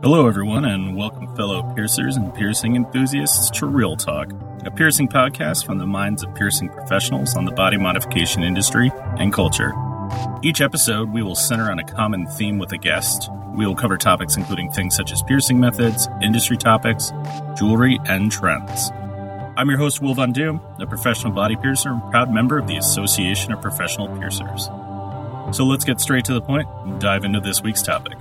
Hello, everyone, and welcome, fellow piercers and piercing enthusiasts, to Real Talk, a piercing podcast from the minds of piercing professionals on the body modification industry and culture. Each episode, we will center on a common theme with a guest. We will cover topics including things such as piercing methods, industry topics, jewelry, and trends. I'm your host, Will Von Doom, a professional body piercer and proud member of the Association of Professional Piercers. So let's get straight to the point and dive into this week's topic.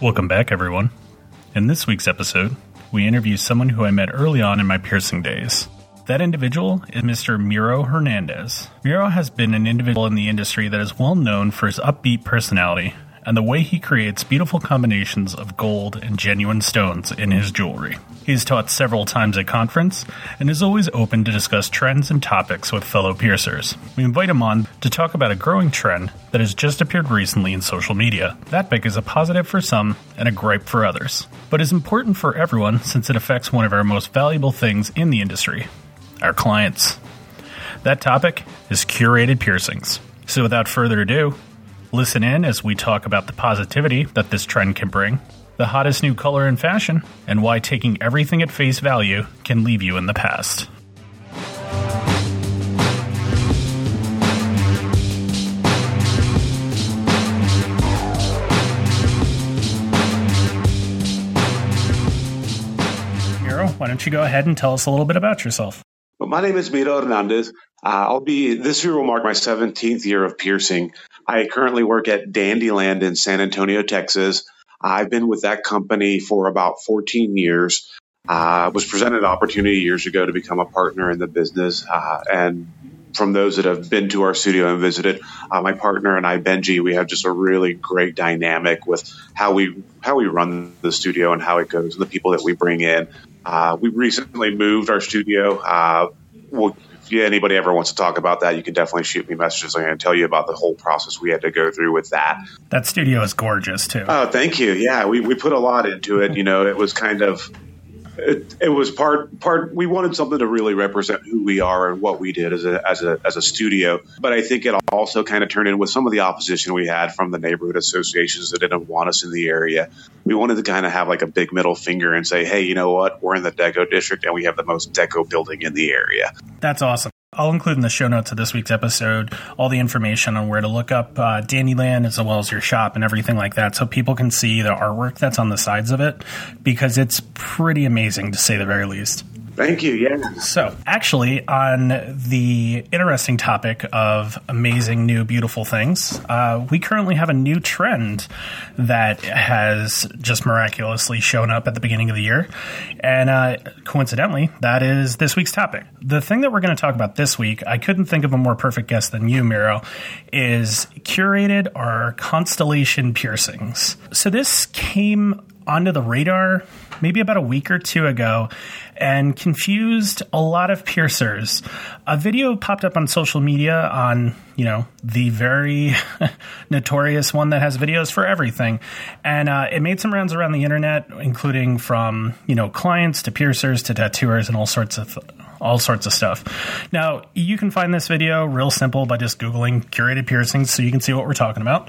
Welcome back, everyone. In this week's episode, we interview someone who I met early on in my piercing days. That individual is Mr. Miro Hernandez. Miro has been an individual in the industry that is well known for his upbeat personality and the way he creates beautiful combinations of gold and genuine stones in his jewelry. He's taught several times at conference and is always open to discuss trends and topics with fellow piercers. We invite him on to talk about a growing trend that has just appeared recently in social media. That pick is a positive for some and a gripe for others, but is important for everyone since it affects one of our most valuable things in the industry our clients. That topic is curated piercings. So without further ado, Listen in as we talk about the positivity that this trend can bring, the hottest new color in fashion, and why taking everything at face value can leave you in the past. Miro, why don't you go ahead and tell us a little bit about yourself? Well, my name is Miro Hernandez. Uh, I'll be this year will mark my 17th year of piercing. I currently work at Dandyland in San Antonio, Texas. I've been with that company for about 14 years. I uh, was presented an opportunity years ago to become a partner in the business, uh, and from those that have been to our studio and visited, uh, my partner and I, Benji, we have just a really great dynamic with how we how we run the studio and how it goes, and the people that we bring in. Uh, we recently moved our studio. Uh, well, if anybody ever wants to talk about that, you can definitely shoot me messages. I'm going to tell you about the whole process we had to go through with that. That studio is gorgeous too. Oh, thank you. Yeah, we, we put a lot into it. You know, it was kind of it, it, was part part we wanted something to really represent who we are and what we did as a as a as a studio. But i think it also kind of turned in with some of the opposition we had from the neighborhood associations that didn't want us in the area. We wanted to kind of have like a big middle finger and say hey you know what? We're in the deco district and we have the most deco building in the area. That's awesome I'll include in the show notes of this week's episode all the information on where to look up uh, Dandyland as well as your shop and everything like that so people can see the artwork that's on the sides of it because it's pretty amazing to say the very least. Thank you. Yeah. So, actually, on the interesting topic of amazing new beautiful things, uh, we currently have a new trend that has just miraculously shown up at the beginning of the year, and uh, coincidentally, that is this week's topic. The thing that we're going to talk about this week, I couldn't think of a more perfect guest than you, Miro, is curated our constellation piercings. So this came onto the radar maybe about a week or two ago and confused a lot of piercers. A video popped up on social media on, you know, the very notorious one that has videos for everything. And uh, it made some rounds around the internet, including from, you know, clients to piercers to tattooers and all sorts of all sorts of stuff. Now, you can find this video real simple by just Googling curated piercings so you can see what we're talking about.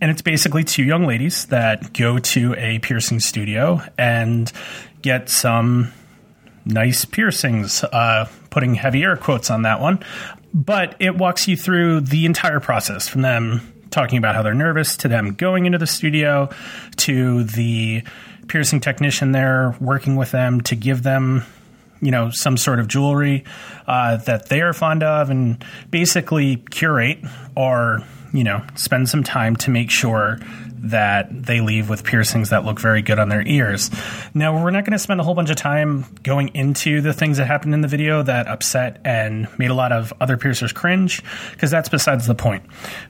And it's basically two young ladies that go to a piercing studio and get some nice piercings, uh, putting heavy air quotes on that one. But it walks you through the entire process from them talking about how they're nervous to them going into the studio to the piercing technician there working with them to give them you know some sort of jewelry uh, that they are fond of and basically curate or you know, spend some time to make sure that they leave with piercings that look very good on their ears. Now, we're not going to spend a whole bunch of time going into the things that happened in the video that upset and made a lot of other piercers cringe, because that's besides the point.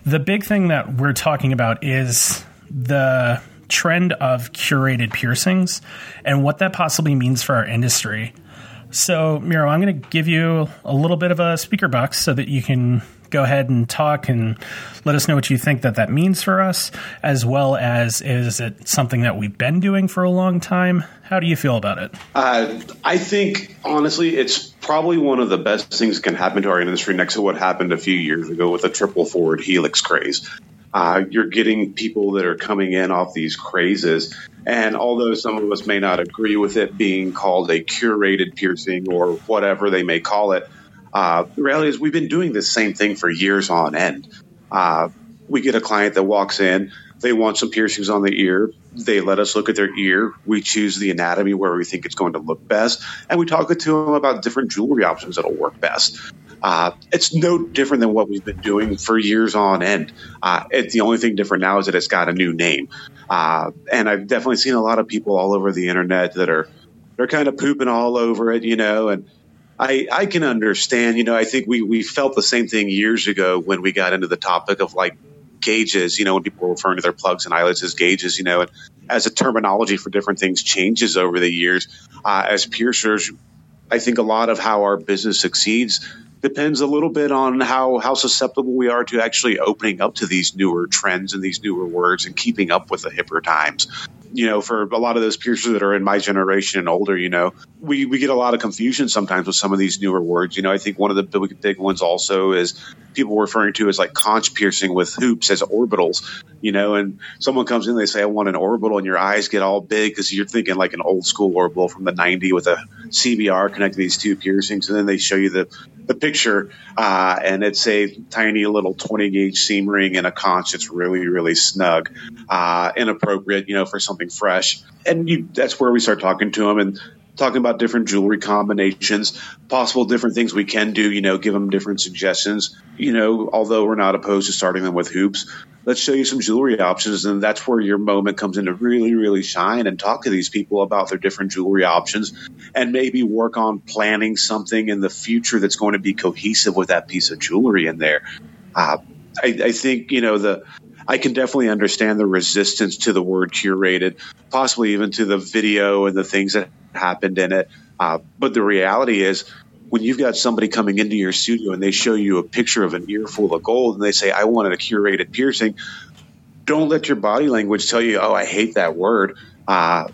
The big thing that we're talking about is the trend of curated piercings and what that possibly means for our industry. So, Miro, I'm going to give you a little bit of a speaker box so that you can go ahead and talk and let us know what you think that that means for us, as well as is it something that we've been doing for a long time? How do you feel about it? Uh, I think, honestly, it's probably one of the best things that can happen to our industry next to what happened a few years ago with the triple forward helix craze. Uh, you're getting people that are coming in off these crazes. And although some of us may not agree with it being called a curated piercing or whatever they may call it, uh, the reality is we've been doing this same thing for years on end. Uh, we get a client that walks in, they want some piercings on the ear. They let us look at their ear. We choose the anatomy where we think it's going to look best, and we talk to them about different jewelry options that'll work best. Uh, it's no different than what we've been doing for years on end. Uh, it, the only thing different now is that it's got a new name. Uh, and I've definitely seen a lot of people all over the internet that are they're kind of pooping all over it, you know, and I, I can understand, you know, I think we, we felt the same thing years ago when we got into the topic of like gauges, you know, when people were referring to their plugs and eyelets as gauges, you know, and as a terminology for different things changes over the years, uh, as piercers, I think a lot of how our business succeeds depends a little bit on how, how susceptible we are to actually opening up to these newer trends and these newer words and keeping up with the hipper times you know, for a lot of those piercers that are in my generation and older, you know, we, we get a lot of confusion sometimes with some of these newer words. You know, I think one of the big, big ones also is people referring to as like conch piercing with hoops as orbitals, you know, and someone comes in, they say, I want an orbital, and your eyes get all big because you're thinking like an old school orbital from the 90 with a CBR connecting these two piercings. And then they show you the, the picture, uh, and it's a tiny little 20 gauge seam ring and a conch that's really, really snug, uh, inappropriate, you know, for something fresh. And you, that's where we start talking to them and talking about different jewelry combinations, possible different things we can do, you know, give them different suggestions. You know, although we're not opposed to starting them with hoops, let's show you some jewelry options. And that's where your moment comes in to really, really shine and talk to these people about their different jewelry options and maybe work on planning something in the future that's going to be cohesive with that piece of jewelry in there. Uh, I, I think, you know, the, I can definitely understand the resistance to the word curated, possibly even to the video and the things that happened in it. Uh, but the reality is, when you've got somebody coming into your studio and they show you a picture of an ear full of gold and they say, I wanted a curated piercing, don't let your body language tell you, oh, I hate that word. Uh,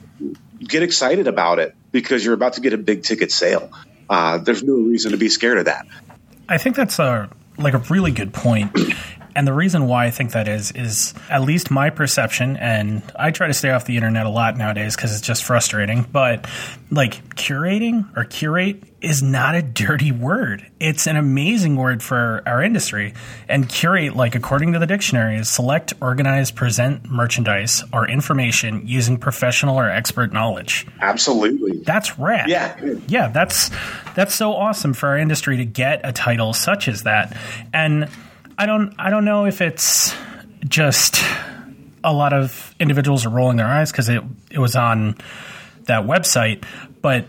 get excited about it because you're about to get a big ticket sale. Uh, there's no reason to be scared of that. I think that's a like a really good point. And the reason why I think that is, is at least my perception, and I try to stay off the internet a lot nowadays because it's just frustrating, but like curating or curate is not a dirty word. It's an amazing word for our industry. And curate, like according to the dictionary, is select, organize, present merchandise or information using professional or expert knowledge. Absolutely. That's rad. Yeah. Yeah, that's that's so awesome for our industry to get a title such as that. And I don't I don't know if it's just a lot of individuals are rolling their eyes because it it was on that website, but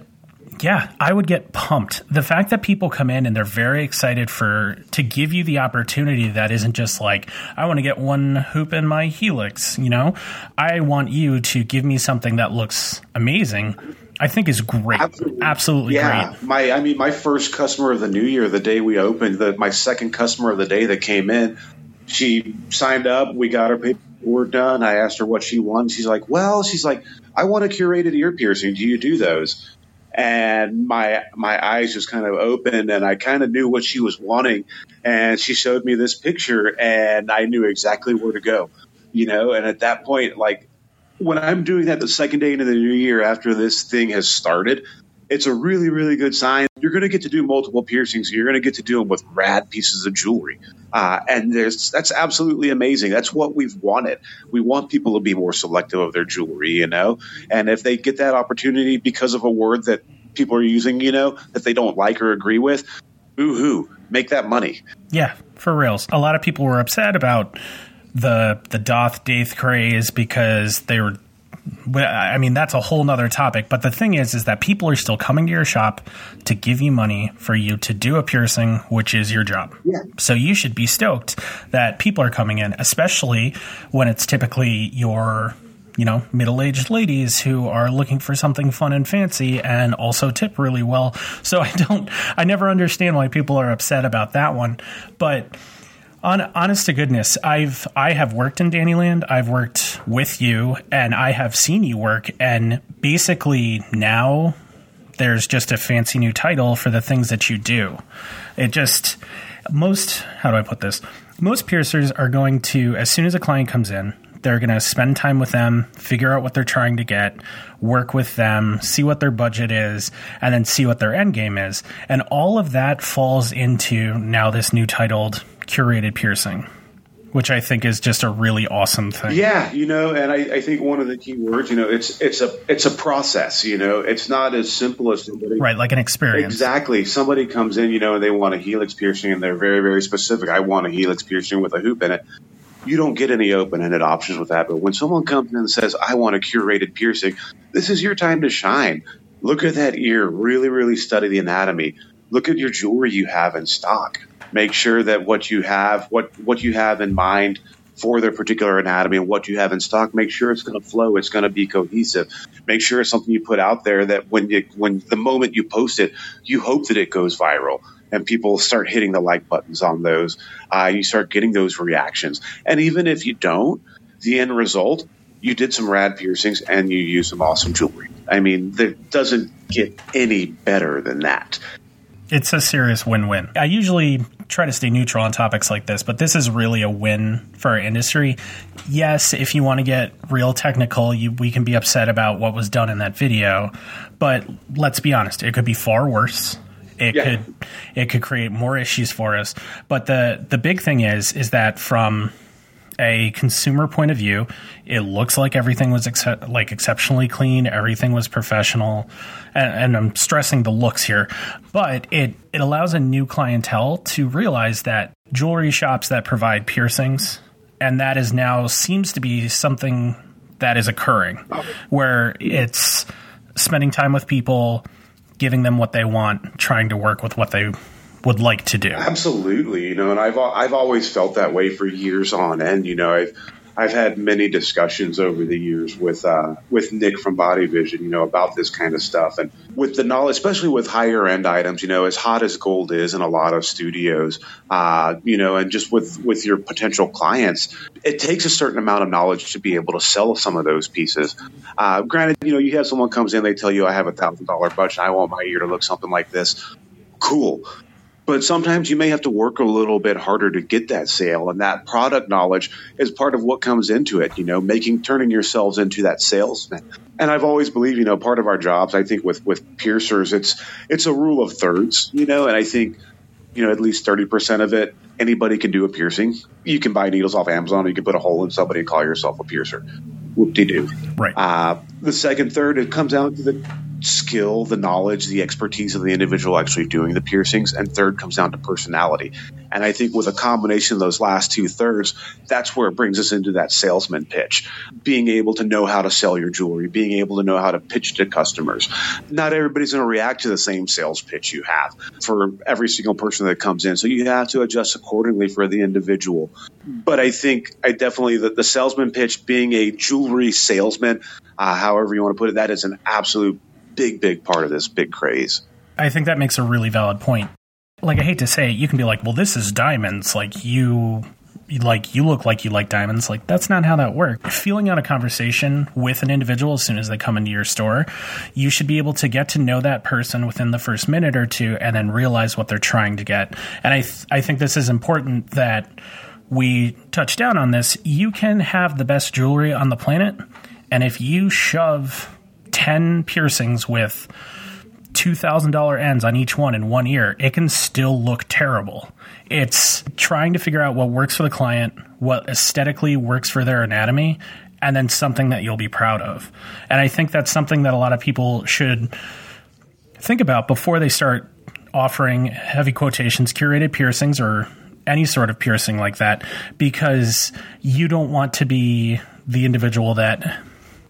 yeah, I would get pumped. The fact that people come in and they're very excited for to give you the opportunity that isn't just like I want to get one hoop in my helix, you know? I want you to give me something that looks amazing I think is great. Absolutely, Absolutely yeah. great. My, I mean, my first customer of the new year, the day we opened, the, my second customer of the day that came in, she signed up. We got her paperwork done. I asked her what she wanted. She's like, "Well, she's like, I want a curated ear piercing. Do you do those?" And my my eyes just kind of opened, and I kind of knew what she was wanting. And she showed me this picture, and I knew exactly where to go. You know, and at that point, like when I'm doing that the second day into the new year after this thing has started, it's a really, really good sign. You're going to get to do multiple piercings. You're going to get to do them with rad pieces of jewelry. Uh, and there's, that's absolutely amazing. That's what we've wanted. We want people to be more selective of their jewelry, you know? And if they get that opportunity because of a word that people are using, you know, that they don't like or agree with, boo hoo, make that money. Yeah, for reals. A lot of people were upset about the the Doth Daith craze because they were I mean that's a whole nother topic. But the thing is, is that people are still coming to your shop to give you money for you to do a piercing, which is your job. Yeah. So you should be stoked that people are coming in, especially when it's typically your you know, middle aged ladies who are looking for something fun and fancy and also tip really well. So I don't, I never understand why people are upset about that one. But on, honest to goodness, I've I have worked in Dandyland. I've worked with you, and I have seen you work. And basically, now there's just a fancy new title for the things that you do. It just most how do I put this? Most piercers are going to as soon as a client comes in, they're going to spend time with them, figure out what they're trying to get, work with them, see what their budget is, and then see what their end game is. And all of that falls into now this new titled curated piercing which I think is just a really awesome thing. Yeah, you know, and I, I, think one of the key words, you know, it's it's a it's a process. You know, it's not as simple as somebody right, like an experience. Exactly. Somebody comes in, you know, and they want a helix piercing, and they're very very specific. I want a helix piercing with a hoop in it. You don't get any open ended options with that. But when someone comes in and says, "I want a curated piercing," this is your time to shine. Look at that ear. Really, really study the anatomy. Look at your jewelry you have in stock make sure that what you have, what what you have in mind for their particular anatomy and what you have in stock, make sure it's going to flow. It's going to be cohesive. Make sure it's something you put out there that when you when the moment you post it, you hope that it goes viral and people start hitting the like buttons on those. Uh, you start getting those reactions, and even if you don't, the end result. You did some rad piercings and you use some awesome jewelry. I mean, that doesn't get any better than that it's a serious win-win. I usually try to stay neutral on topics like this, but this is really a win for our industry. Yes, if you want to get real technical, you, we can be upset about what was done in that video, but let's be honest, it could be far worse. It yeah. could it could create more issues for us. But the the big thing is is that from a consumer point of view, it looks like everything was ex- like exceptionally clean, everything was professional, and, and, I'm stressing the looks here, but it it allows a new clientele to realize that jewelry shops that provide piercings, and that is now seems to be something that is occurring, where it's spending time with people, giving them what they want, trying to work with what they would like to do. Absolutely, you know, and I've I've always felt that way for years on end. You know, I've I've had many discussions over the years with uh, with Nick from Body Vision, you know, about this kind of stuff, and with the knowledge, especially with higher end items, you know, as hot as gold is in a lot of studios, uh, you know, and just with with your potential clients, it takes a certain amount of knowledge to be able to sell some of those pieces. Uh, granted, you know, you have someone comes in, they tell you, I have a thousand dollar budget, I want my ear to look something like this. Cool but sometimes you may have to work a little bit harder to get that sale and that product knowledge is part of what comes into it you know making turning yourselves into that salesman. And i've always believed you know part of our jobs i think with with piercers it's it's a rule of thirds you know and i think you know at least 30% of it anybody can do a piercing. You can buy needles off amazon or you can put a hole in somebody and call yourself a piercer. Whoop-de-doo. Right. Uh, the second third it comes down to the skill, the knowledge, the expertise of the individual actually doing the piercings, and third comes down to personality. And I think with a combination of those last two thirds, that's where it brings us into that salesman pitch. Being able to know how to sell your jewelry, being able to know how to pitch to customers. Not everybody's going to react to the same sales pitch you have for every single person that comes in. So you have to adjust accordingly for the individual. But I think I definitely, the, the salesman pitch being a jewelry salesman, uh, however you want to put it, that is an absolute big, big part of this big craze. I think that makes a really valid point. Like, I hate to say it, you can be like, well, this is diamonds. Like, you. Like you look like you like diamonds. Like that's not how that works. Feeling out a conversation with an individual as soon as they come into your store, you should be able to get to know that person within the first minute or two, and then realize what they're trying to get. And I th- I think this is important that we touch down on this. You can have the best jewelry on the planet, and if you shove 10 piercings with $2,000 ends on each one in one ear, it can still look terrible. It's trying to figure out what works for the client, what aesthetically works for their anatomy, and then something that you'll be proud of. And I think that's something that a lot of people should think about before they start offering heavy quotations curated piercings or any sort of piercing like that because you don't want to be the individual that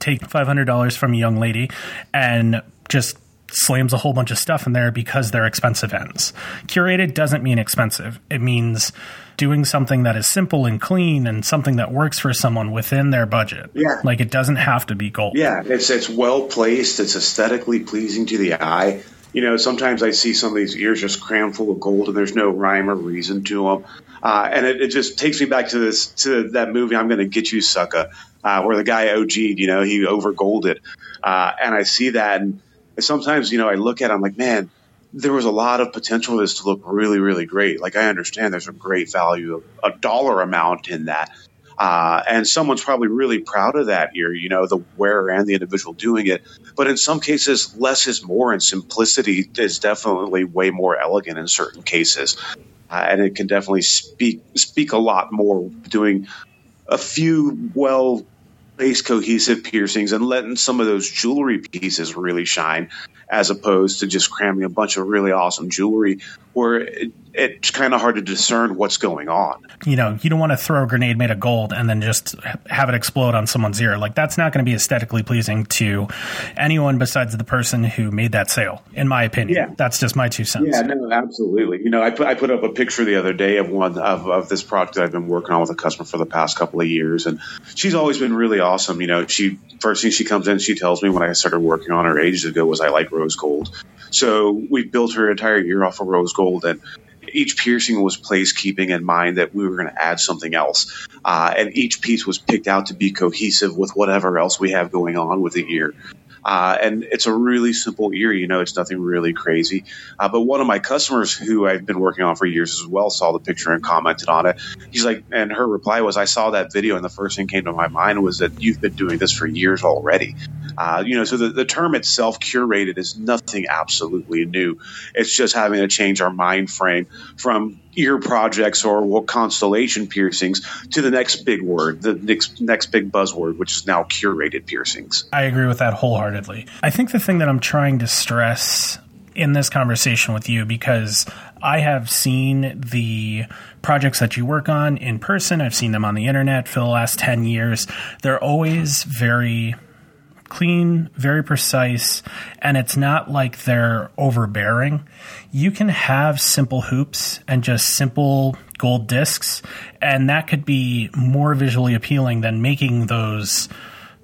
take $500 from a young lady and just slams a whole bunch of stuff in there because they're expensive ends. Curated doesn't mean expensive. It means doing something that is simple and clean and something that works for someone within their budget. Yeah. Like it doesn't have to be gold. Yeah, it's it's well placed, it's aesthetically pleasing to the eye. You know, sometimes I see some of these ears just crammed full of gold and there's no rhyme or reason to them. Uh, and it, it, just takes me back to this to that movie I'm going to get you sucker uh, where the guy OG'd, you know, he over golded. Uh, and I see that and sometimes, you know, I look at it, I'm like, man, there was a lot of potential for this to look really, really great. Like I understand there's a great value, of a dollar amount in that. Uh, and someone's probably really proud of that ear, you know, the wearer and the individual doing it. But in some cases, less is more, and simplicity is definitely way more elegant in certain cases. Uh, and it can definitely speak speak a lot more doing a few well base cohesive piercings and letting some of those jewelry pieces really shine as opposed to just cramming a bunch of really awesome jewelry where it, it's kind of hard to discern what's going on. You know, you don't want to throw a grenade made of gold and then just have it explode on someone's ear. Like that's not going to be aesthetically pleasing to anyone besides the person who made that sale, in my opinion. Yeah. That's just my two cents. Yeah, no, absolutely. You know, I put, I put up a picture the other day of one of, of this product that I've been working on with a customer for the past couple of years. And she's always been really awesome. You know, she, first thing she comes in, she tells me when I started working on her ages ago was I like rose gold. So we built her entire year off of rose gold, and each piercing was placed keeping in mind that we were going to add something else, uh, and each piece was picked out to be cohesive with whatever else we have going on with the ear. Uh, and it's a really simple ear, you know, it's nothing really crazy. Uh, but one of my customers who I've been working on for years as well saw the picture and commented on it. He's like, and her reply was, I saw that video, and the first thing came to my mind was that you've been doing this for years already. Uh, you know, so the, the term itself, curated, is nothing absolutely new. It's just having to change our mind frame from ear projects or well, constellation piercings to the next big word, the next next big buzzword, which is now curated piercings. I agree with that wholeheartedly. I think the thing that I'm trying to stress in this conversation with you because I have seen the projects that you work on in person. I've seen them on the internet for the last 10 years. They're always very clean, very precise, and it's not like they're overbearing. You can have simple hoops and just simple gold discs, and that could be more visually appealing than making those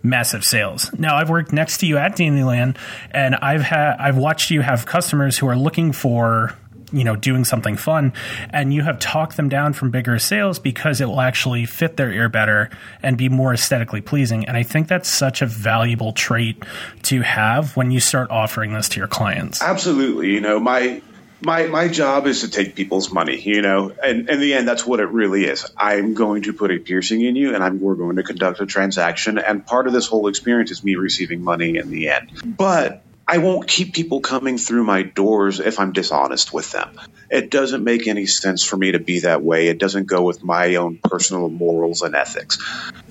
massive sales. Now I've worked next to you at Dandyland and I've had I've watched you have customers who are looking for you know doing something fun and you have talked them down from bigger sales because it will actually fit their ear better and be more aesthetically pleasing and i think that's such a valuable trait to have when you start offering this to your clients absolutely you know my my my job is to take people's money, you know, and in the end, that's what it really is. I'm going to put a piercing in you, and I'm we're going to conduct a transaction, and part of this whole experience is me receiving money in the end. But I won't keep people coming through my doors if I'm dishonest with them. It doesn't make any sense for me to be that way. It doesn't go with my own personal morals and ethics.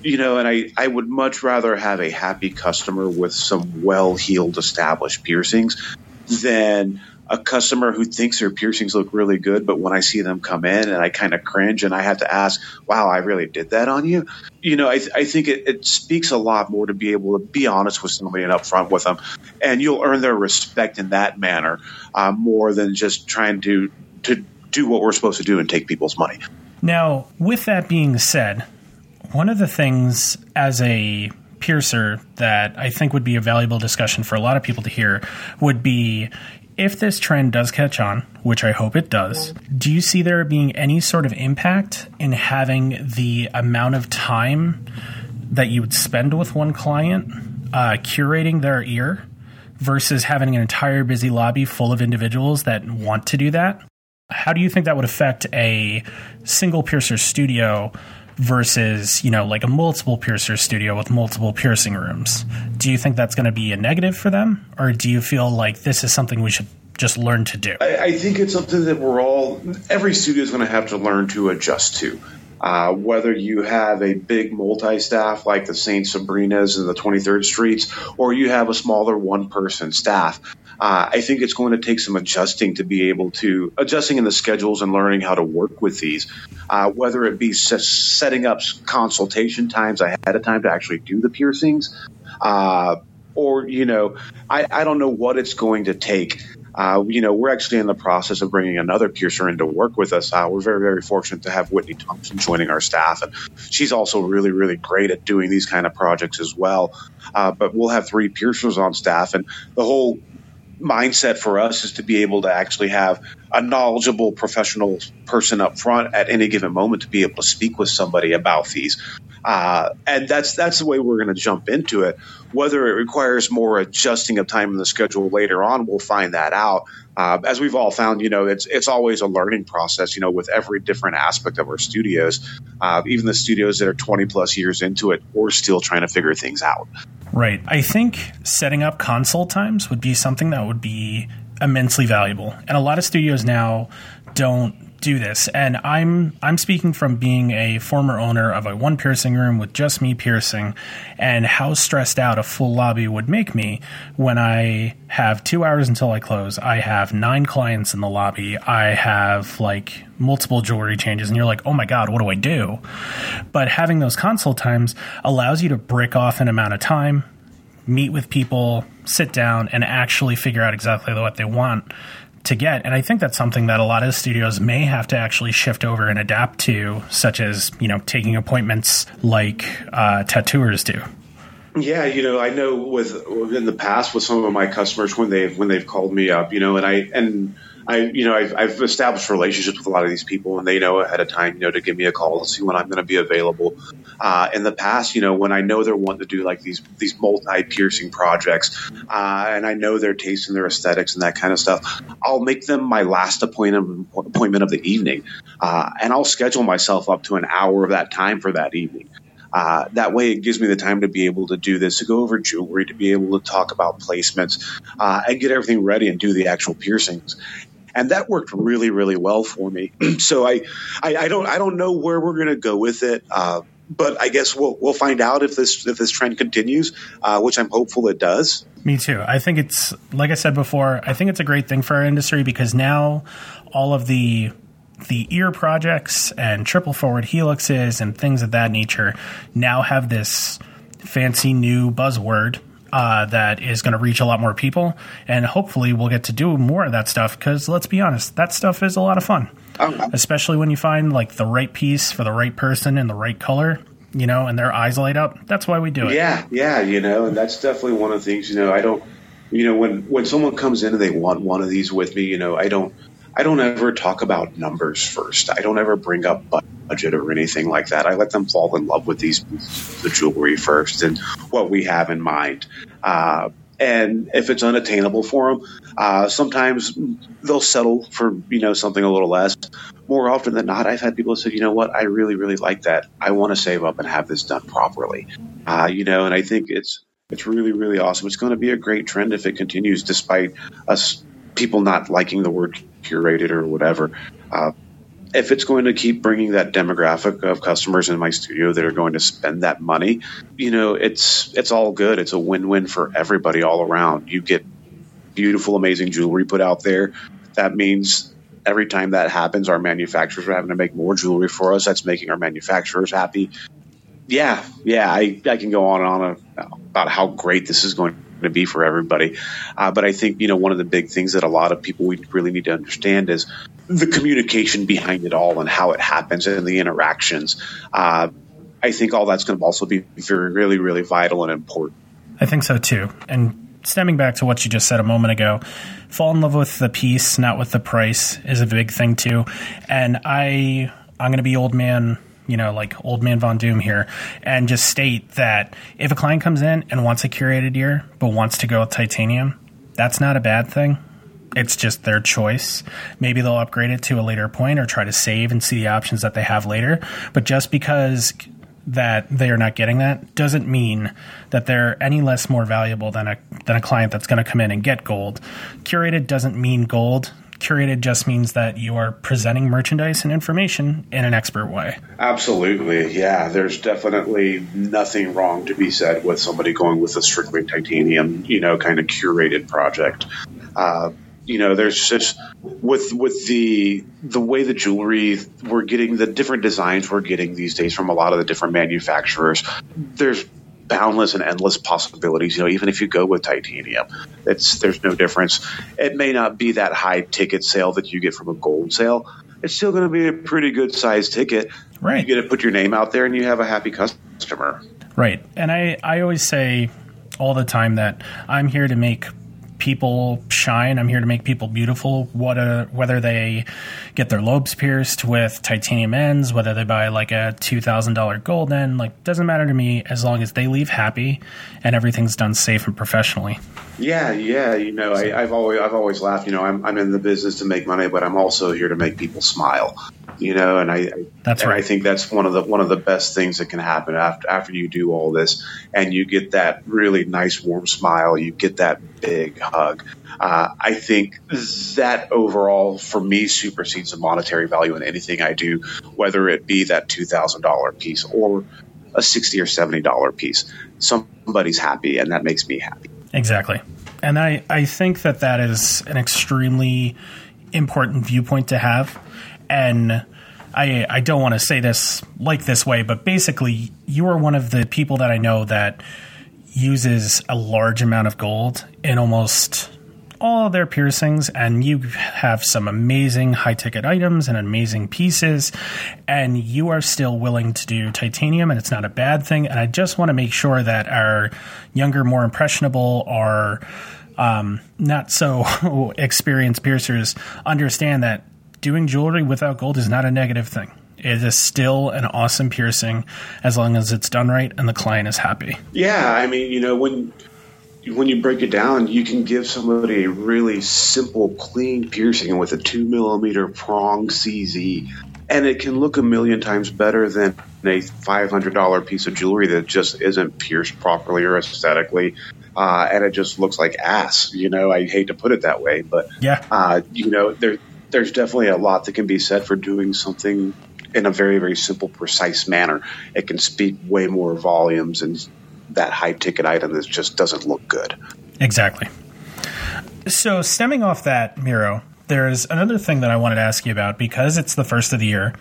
You know, and I, I would much rather have a happy customer with some well healed, established piercings than a customer who thinks their piercings look really good, but when I see them come in and I kind of cringe and I have to ask, wow, I really did that on you. You know, I, th- I think it, it, speaks a lot more to be able to be honest with somebody and upfront with them. And you'll earn their respect in that manner uh, more than just trying to, to do what we're supposed to do and take people's money. Now, with that being said, one of the things as a piercer that I think would be a valuable discussion for a lot of people to hear would be if this trend does catch on, which I hope it does, do you see there being any sort of impact in having the amount of time that you would spend with one client uh, curating their ear versus having an entire busy lobby full of individuals that want to do that? How do you think that would affect a single piercer studio versus, you know, like a multiple piercer studio with multiple piercing rooms. Do you think that's going to be a negative for them? Or do you feel like this is something we should just learn to do? I, I think it's something that we're all, every studio is going to have to learn to adjust to. Uh, whether you have a big multi-staff like the St. Sabrina's and the 23rd Streets, or you have a smaller one-person staff, uh, I think it's going to take some adjusting to be able to adjusting in the schedules and learning how to work with these. Uh, whether it be setting up consultation times ahead of time to actually do the piercings, uh, or you know, I, I don't know what it's going to take. Uh, you know, we're actually in the process of bringing another piercer in to work with us. Uh, we're very, very fortunate to have Whitney Thompson joining our staff, and she's also really, really great at doing these kind of projects as well. Uh, but we'll have three piercers on staff, and the whole mindset for us is to be able to actually have a knowledgeable professional person up front at any given moment to be able to speak with somebody about these. Uh, and that's that's the way we're going to jump into it. Whether it requires more adjusting of time in the schedule later on, we'll find that out. Uh, as we've all found, you know, it's it's always a learning process. You know, with every different aspect of our studios, uh, even the studios that are twenty plus years into it, we're still trying to figure things out. Right. I think setting up console times would be something that would be immensely valuable. And a lot of studios now don't do this. And I'm I'm speaking from being a former owner of a one piercing room with just me piercing and how stressed out a full lobby would make me when I have 2 hours until I close. I have 9 clients in the lobby. I have like multiple jewelry changes and you're like, "Oh my god, what do I do?" But having those console times allows you to break off an amount of time, meet with people, sit down and actually figure out exactly what they want to get. And I think that's something that a lot of studios may have to actually shift over and adapt to, such as, you know, taking appointments like uh, tattooers do. Yeah, you know, I know with in the past with some of my customers when they've when they've called me up, you know, and I and I, you know, I've, I've, established relationships with a lot of these people, and they know ahead of time, you know, to give me a call and see when I'm going to be available. Uh, in the past, you know, when I know they're wanting to do like these these multi piercing projects, uh, and I know their taste and their aesthetics and that kind of stuff, I'll make them my last appointment appointment of the evening, uh, and I'll schedule myself up to an hour of that time for that evening. Uh, that way, it gives me the time to be able to do this, to go over jewelry, to be able to talk about placements, uh, and get everything ready and do the actual piercings and that worked really really well for me. so I, I, I don't I don't know where we're going to go with it. Uh, but I guess we'll we'll find out if this if this trend continues, uh, which I'm hopeful it does. Me too. I think it's like I said before. I think it's a great thing for our industry because now all of the the ear projects and triple forward helixes and things of that nature now have this fancy new buzzword uh, that is going to reach a lot more people, and hopefully we'll get to do more of that stuff. Because let's be honest, that stuff is a lot of fun, especially when you find like the right piece for the right person in the right color. You know, and their eyes light up. That's why we do it. Yeah, yeah, you know, and that's definitely one of the things. You know, I don't, you know, when when someone comes in and they want one of these with me, you know, I don't I don't ever talk about numbers first. I don't ever bring up budget or anything like that. I let them fall in love with these the jewelry first and what we have in mind. Uh, and if it's unattainable for them, uh, sometimes they'll settle for you know something a little less. More often than not, I've had people say, you know what, I really really like that. I want to save up and have this done properly. Uh, you know, and I think it's it's really really awesome. It's going to be a great trend if it continues, despite us people not liking the word curated or whatever. Uh, if it's going to keep bringing that demographic of customers in my studio that are going to spend that money, you know, it's it's all good. It's a win-win for everybody all around. You get beautiful, amazing jewelry put out there. That means every time that happens, our manufacturers are having to make more jewelry for us. That's making our manufacturers happy. Yeah, yeah, I, I can go on and on about how great this is going to be for everybody. Uh, but I think, you know, one of the big things that a lot of people we really need to understand is the communication behind it all and how it happens and the interactions. Uh, I think all that's going to also be very, really, really vital and important. I think so too. And stemming back to what you just said a moment ago, fall in love with the piece, not with the price, is a big thing too. And I, I'm going to be old man you know, like old man Von Doom here, and just state that if a client comes in and wants a curated ear but wants to go with titanium, that's not a bad thing. It's just their choice. Maybe they'll upgrade it to a later point or try to save and see the options that they have later. But just because that they are not getting that doesn't mean that they're any less more valuable than a than a client that's going to come in and get gold. Curated doesn't mean gold curated just means that you are presenting merchandise and information in an expert way. Absolutely. Yeah. There's definitely nothing wrong to be said with somebody going with a strictly titanium, you know, kind of curated project. Uh, you know, there's just with with the the way the jewelry we're getting, the different designs we're getting these days from a lot of the different manufacturers. There's boundless and endless possibilities. You know, even if you go with titanium, it's there's no difference. It may not be that high ticket sale that you get from a gold sale. It's still going to be a pretty good size ticket. Right. You get to put your name out there, and you have a happy customer. Right. And I I always say all the time that I'm here to make people shine. I'm here to make people beautiful. Whether whether they get their lobes pierced with titanium ends, whether they buy like a two thousand dollar gold end, like doesn't matter to me as long as they leave happy and everything's done safe and professionally. Yeah, yeah. You know, I, have always I've always laughed. You know, I'm I'm in the business to make money, but I'm also here to make people smile. You know, and I that's and right. I think that's one of the one of the best things that can happen after after you do all this, and you get that really nice warm smile. You get that big hug. Uh, I think that overall, for me, supersedes the monetary value in anything I do, whether it be that two thousand dollar piece or a sixty or seventy dollar piece. Somebody's happy, and that makes me happy. Exactly. And I, I think that that is an extremely important viewpoint to have. And I, I don't want to say this like this way, but basically, you are one of the people that I know that uses a large amount of gold in almost all their piercings and you have some amazing high ticket items and amazing pieces and you are still willing to do titanium and it's not a bad thing. And i just want to make sure that our younger more impressionable or um, not so experienced piercers understand that doing jewelry without gold is not a negative thing. It is still an awesome piercing as long as it's done right and the client is happy. Yeah i mean you know when when you break it down, you can give somebody a really simple, clean piercing with a two millimeter prong CZ, and it can look a million times better than a five hundred dollar piece of jewelry that just isn't pierced properly or aesthetically, uh, and it just looks like ass. You know, I hate to put it that way, but yeah, uh, you know, there there's definitely a lot that can be said for doing something in a very very simple, precise manner. It can speak way more volumes and that high ticket item that just doesn't look good. Exactly. So, stemming off that, Miro, there's another thing that I wanted to ask you about because it's the first of the year.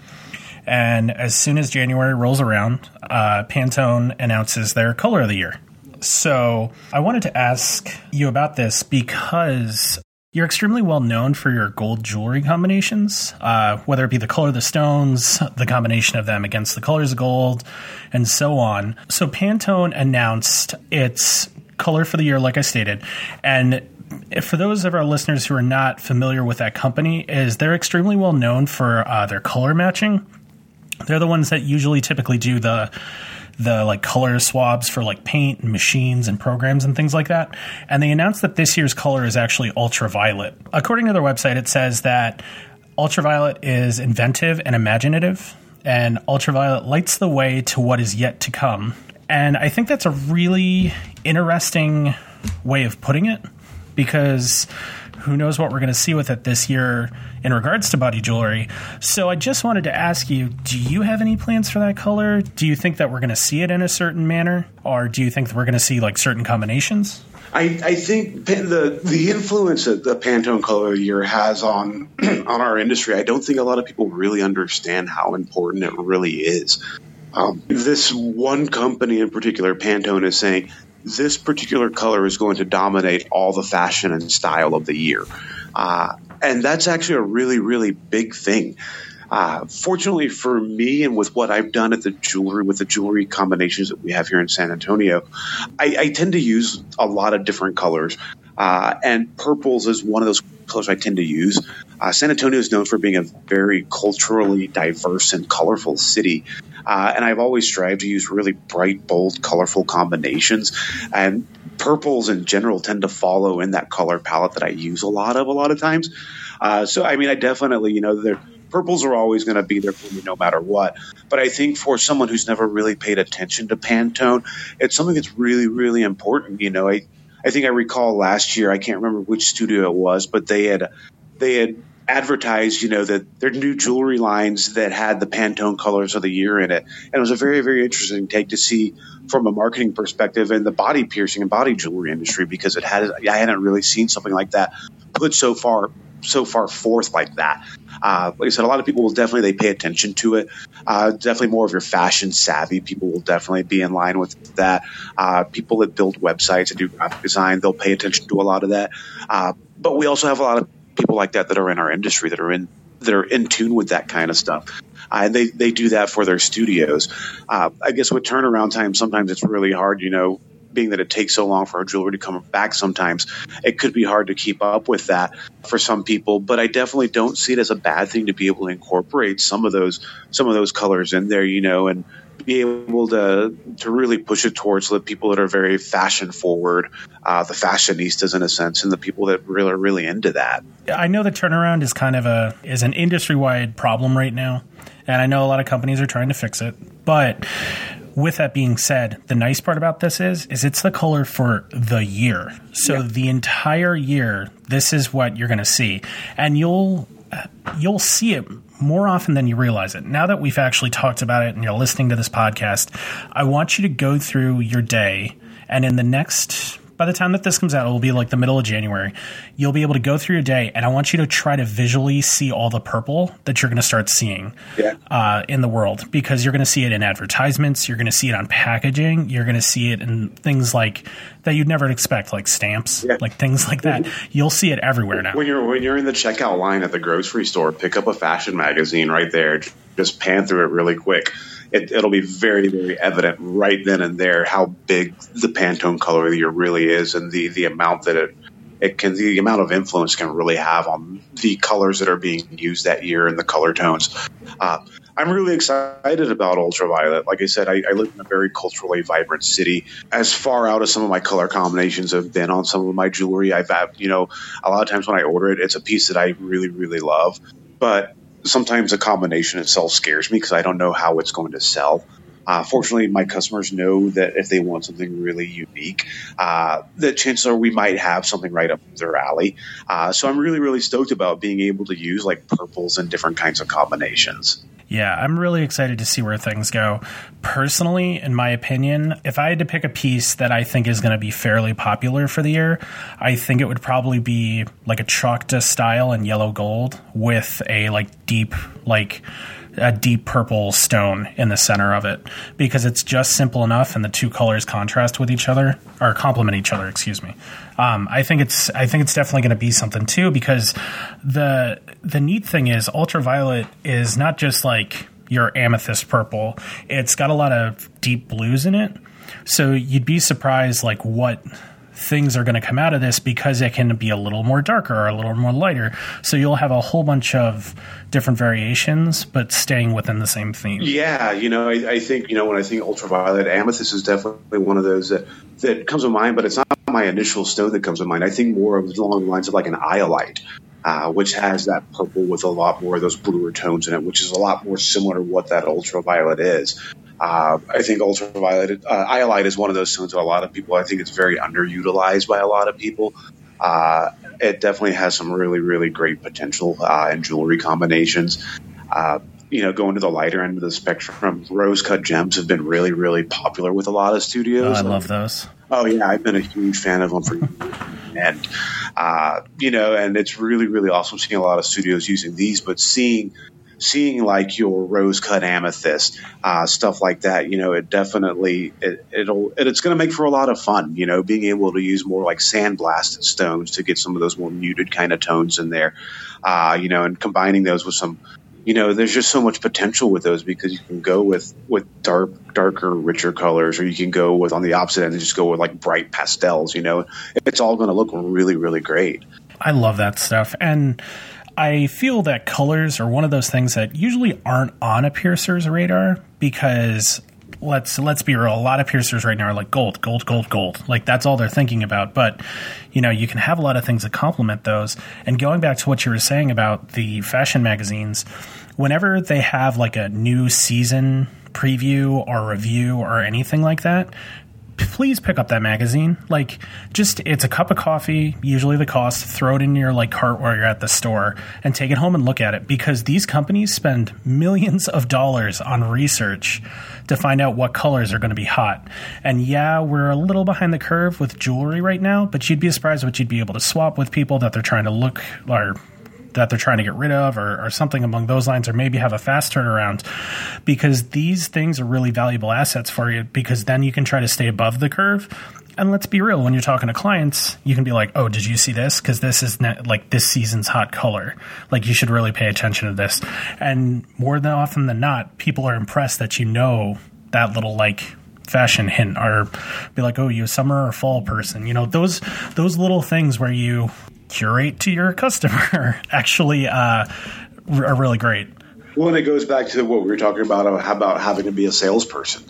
And as soon as January rolls around, uh, Pantone announces their color of the year. So, I wanted to ask you about this because you're extremely well known for your gold jewelry combinations, uh, whether it be the color of the stones, the combination of them against the colors of gold, and so on. So Pantone announced its color for the year, like I stated, and for those of our listeners who are not familiar with that company, is they're extremely well known for uh, their color matching. They're the ones that usually typically do the the like color swabs for like paint and machines and programs and things like that. And they announced that this year's color is actually ultraviolet. According to their website, it says that ultraviolet is inventive and imaginative, and ultraviolet lights the way to what is yet to come. And I think that's a really interesting way of putting it because who knows what we're going to see with it this year in regards to body jewelry. So I just wanted to ask you do you have any plans for that color? Do you think that we're going to see it in a certain manner? Or do you think that we're going to see like certain combinations? I, I think the the influence that the Pantone color year has on on our industry, I don't think a lot of people really understand how important it really is. Um, this one company in particular, Pantone, is saying this particular color is going to dominate all the fashion and style of the year. Uh, and that's actually a really, really big thing. Uh, fortunately for me, and with what I've done at the jewelry, with the jewelry combinations that we have here in San Antonio, I, I tend to use a lot of different colors. Uh, and purples is one of those colors I tend to use. Uh, San Antonio is known for being a very culturally diverse and colorful city. Uh, and I've always strived to use really bright, bold, colorful combinations. And purples in general tend to follow in that color palette that I use a lot of a lot of times. Uh, so, I mean, I definitely, you know, the purples are always going to be there for me no matter what. But I think for someone who's never really paid attention to Pantone, it's something that's really, really important. You know, I, I think I recall last year, I can't remember which studio it was, but they had, they had advertised, you know, that their new jewelry lines that had the Pantone colors of the year in it. And it was a very, very interesting take to see from a marketing perspective in the body piercing and body jewelry industry because it had I hadn't really seen something like that put so far so far forth like that. Uh, like I said, a lot of people will definitely they pay attention to it. Uh, definitely more of your fashion savvy people will definitely be in line with that. Uh, people that build websites and do graphic design, they'll pay attention to a lot of that. Uh, but we also have a lot of people like that that are in our industry that are in that are in tune with that kind of stuff. Uh, they, they do that for their studios. Uh, I guess with turnaround time, sometimes it's really hard, you know, being that it takes so long for our jewelry to come back sometimes, it could be hard to keep up with that for some people. But I definitely don't see it as a bad thing to be able to incorporate some of those some of those colors in there, you know, and be able to to really push it towards the people that are very fashion forward, uh, the fashionistas in a sense, and the people that really are really into that. I know the turnaround is kind of a is an industry wide problem right now, and I know a lot of companies are trying to fix it, but with that being said, the nice part about this is is it's the color for the year. So yeah. the entire year, this is what you're going to see, and you'll you'll see it more often than you realize it. Now that we've actually talked about it and you're listening to this podcast, I want you to go through your day and in the next by the time that this comes out, it will be like the middle of January. You'll be able to go through your day, and I want you to try to visually see all the purple that you're going to start seeing yeah. uh, in the world because you're going to see it in advertisements, you're going to see it on packaging, you're going to see it in things like that you'd never expect, like stamps, yeah. like things like that. You'll see it everywhere now. When you're when you're in the checkout line at the grocery store, pick up a fashion magazine right there. Just pan through it really quick it, will be very, very evident right then and there how big the Pantone color of the year really is, and the the amount that it it can the amount of influence can really have on the colors that are being used that year and the color tones. Uh, I'm really excited about ultraviolet. Like I said, I, I, live in a very culturally vibrant city. As far out as some of my color combinations have been on some of my jewelry, I've had, you know, a lot of times when I order it, it's a piece that I really, really love. But sometimes a combination itself scares me because I don't know how it's going to sell. Uh, fortunately, my customers know that if they want something really unique, uh, that chances are we might have something right up their alley. Uh, so I'm really, really stoked about being able to use like purples and different kinds of combinations. Yeah, I'm really excited to see where things go. Personally, in my opinion, if I had to pick a piece that I think is going to be fairly popular for the year, I think it would probably be like a Choctaw style and yellow gold with a like deep like a deep purple stone in the center of it because it's just simple enough and the two colors contrast with each other or complement each other excuse me. Um, I think it's I think it's definitely going to be something too because the the neat thing is ultraviolet is not just like your amethyst purple. It's got a lot of deep blues in it. So you'd be surprised like what things are going to come out of this because it can be a little more darker or a little more lighter. So you'll have a whole bunch of different variations, but staying within the same theme. Yeah, you know, I, I think you know when I think ultraviolet, amethyst is definitely one of those that that comes to mind, but it's not my initial stone that comes to mind. I think more of along the lines of like an iolite. Uh, which has that purple with a lot more of those bluer tones in it, which is a lot more similar to what that ultraviolet is. Uh, I think ultraviolet uh, iolite is one of those stones that a lot of people. I think it's very underutilized by a lot of people. Uh, it definitely has some really really great potential uh, in jewelry combinations. Uh, you know, going to the lighter end of the spectrum, rose cut gems have been really really popular with a lot of studios. Oh, I love those. Oh yeah, I've been a huge fan of them for and uh, you know, and it's really really awesome seeing a lot of studios using these, but seeing seeing like your rose cut amethyst, uh, stuff like that, you know, it definitely it, it'll it's going to make for a lot of fun. You know, being able to use more like sandblasted stones to get some of those more muted kind of tones in there. Uh, you know, and combining those with some you know, there's just so much potential with those because you can go with with dark, darker, richer colors, or you can go with on the opposite end and just go with like bright pastels. You know, it's all going to look really, really great. I love that stuff, and I feel that colors are one of those things that usually aren't on a piercer's radar because let's let's be real. A lot of piercers right now are like gold, gold, gold, gold. Like that's all they're thinking about. But you know, you can have a lot of things that complement those. And going back to what you were saying about the fashion magazines, whenever they have like a new season preview or review or anything like that, please pick up that magazine. Like, just it's a cup of coffee, usually the cost. Throw it in your like cart while you're at the store, and take it home and look at it because these companies spend millions of dollars on research to find out what colors are going to be hot. And yeah, we're a little behind the curve with jewelry right now, but you'd be surprised what you'd be able to swap with people that they're trying to look or that they're trying to get rid of or, or something among those lines, or maybe have a fast turnaround because these things are really valuable assets for you because then you can try to stay above the curve. And let's be real when you're talking to clients you can be like oh did you see this? Because this is like this season's hot color. Like you should really pay attention to this. And more than often than not people are impressed that you know that little like fashion hint or be like oh you a summer or fall person. You know those those little things where you curate to your customer. Actually uh, are really great. Well and it goes back to what we were talking about about having to be a salesperson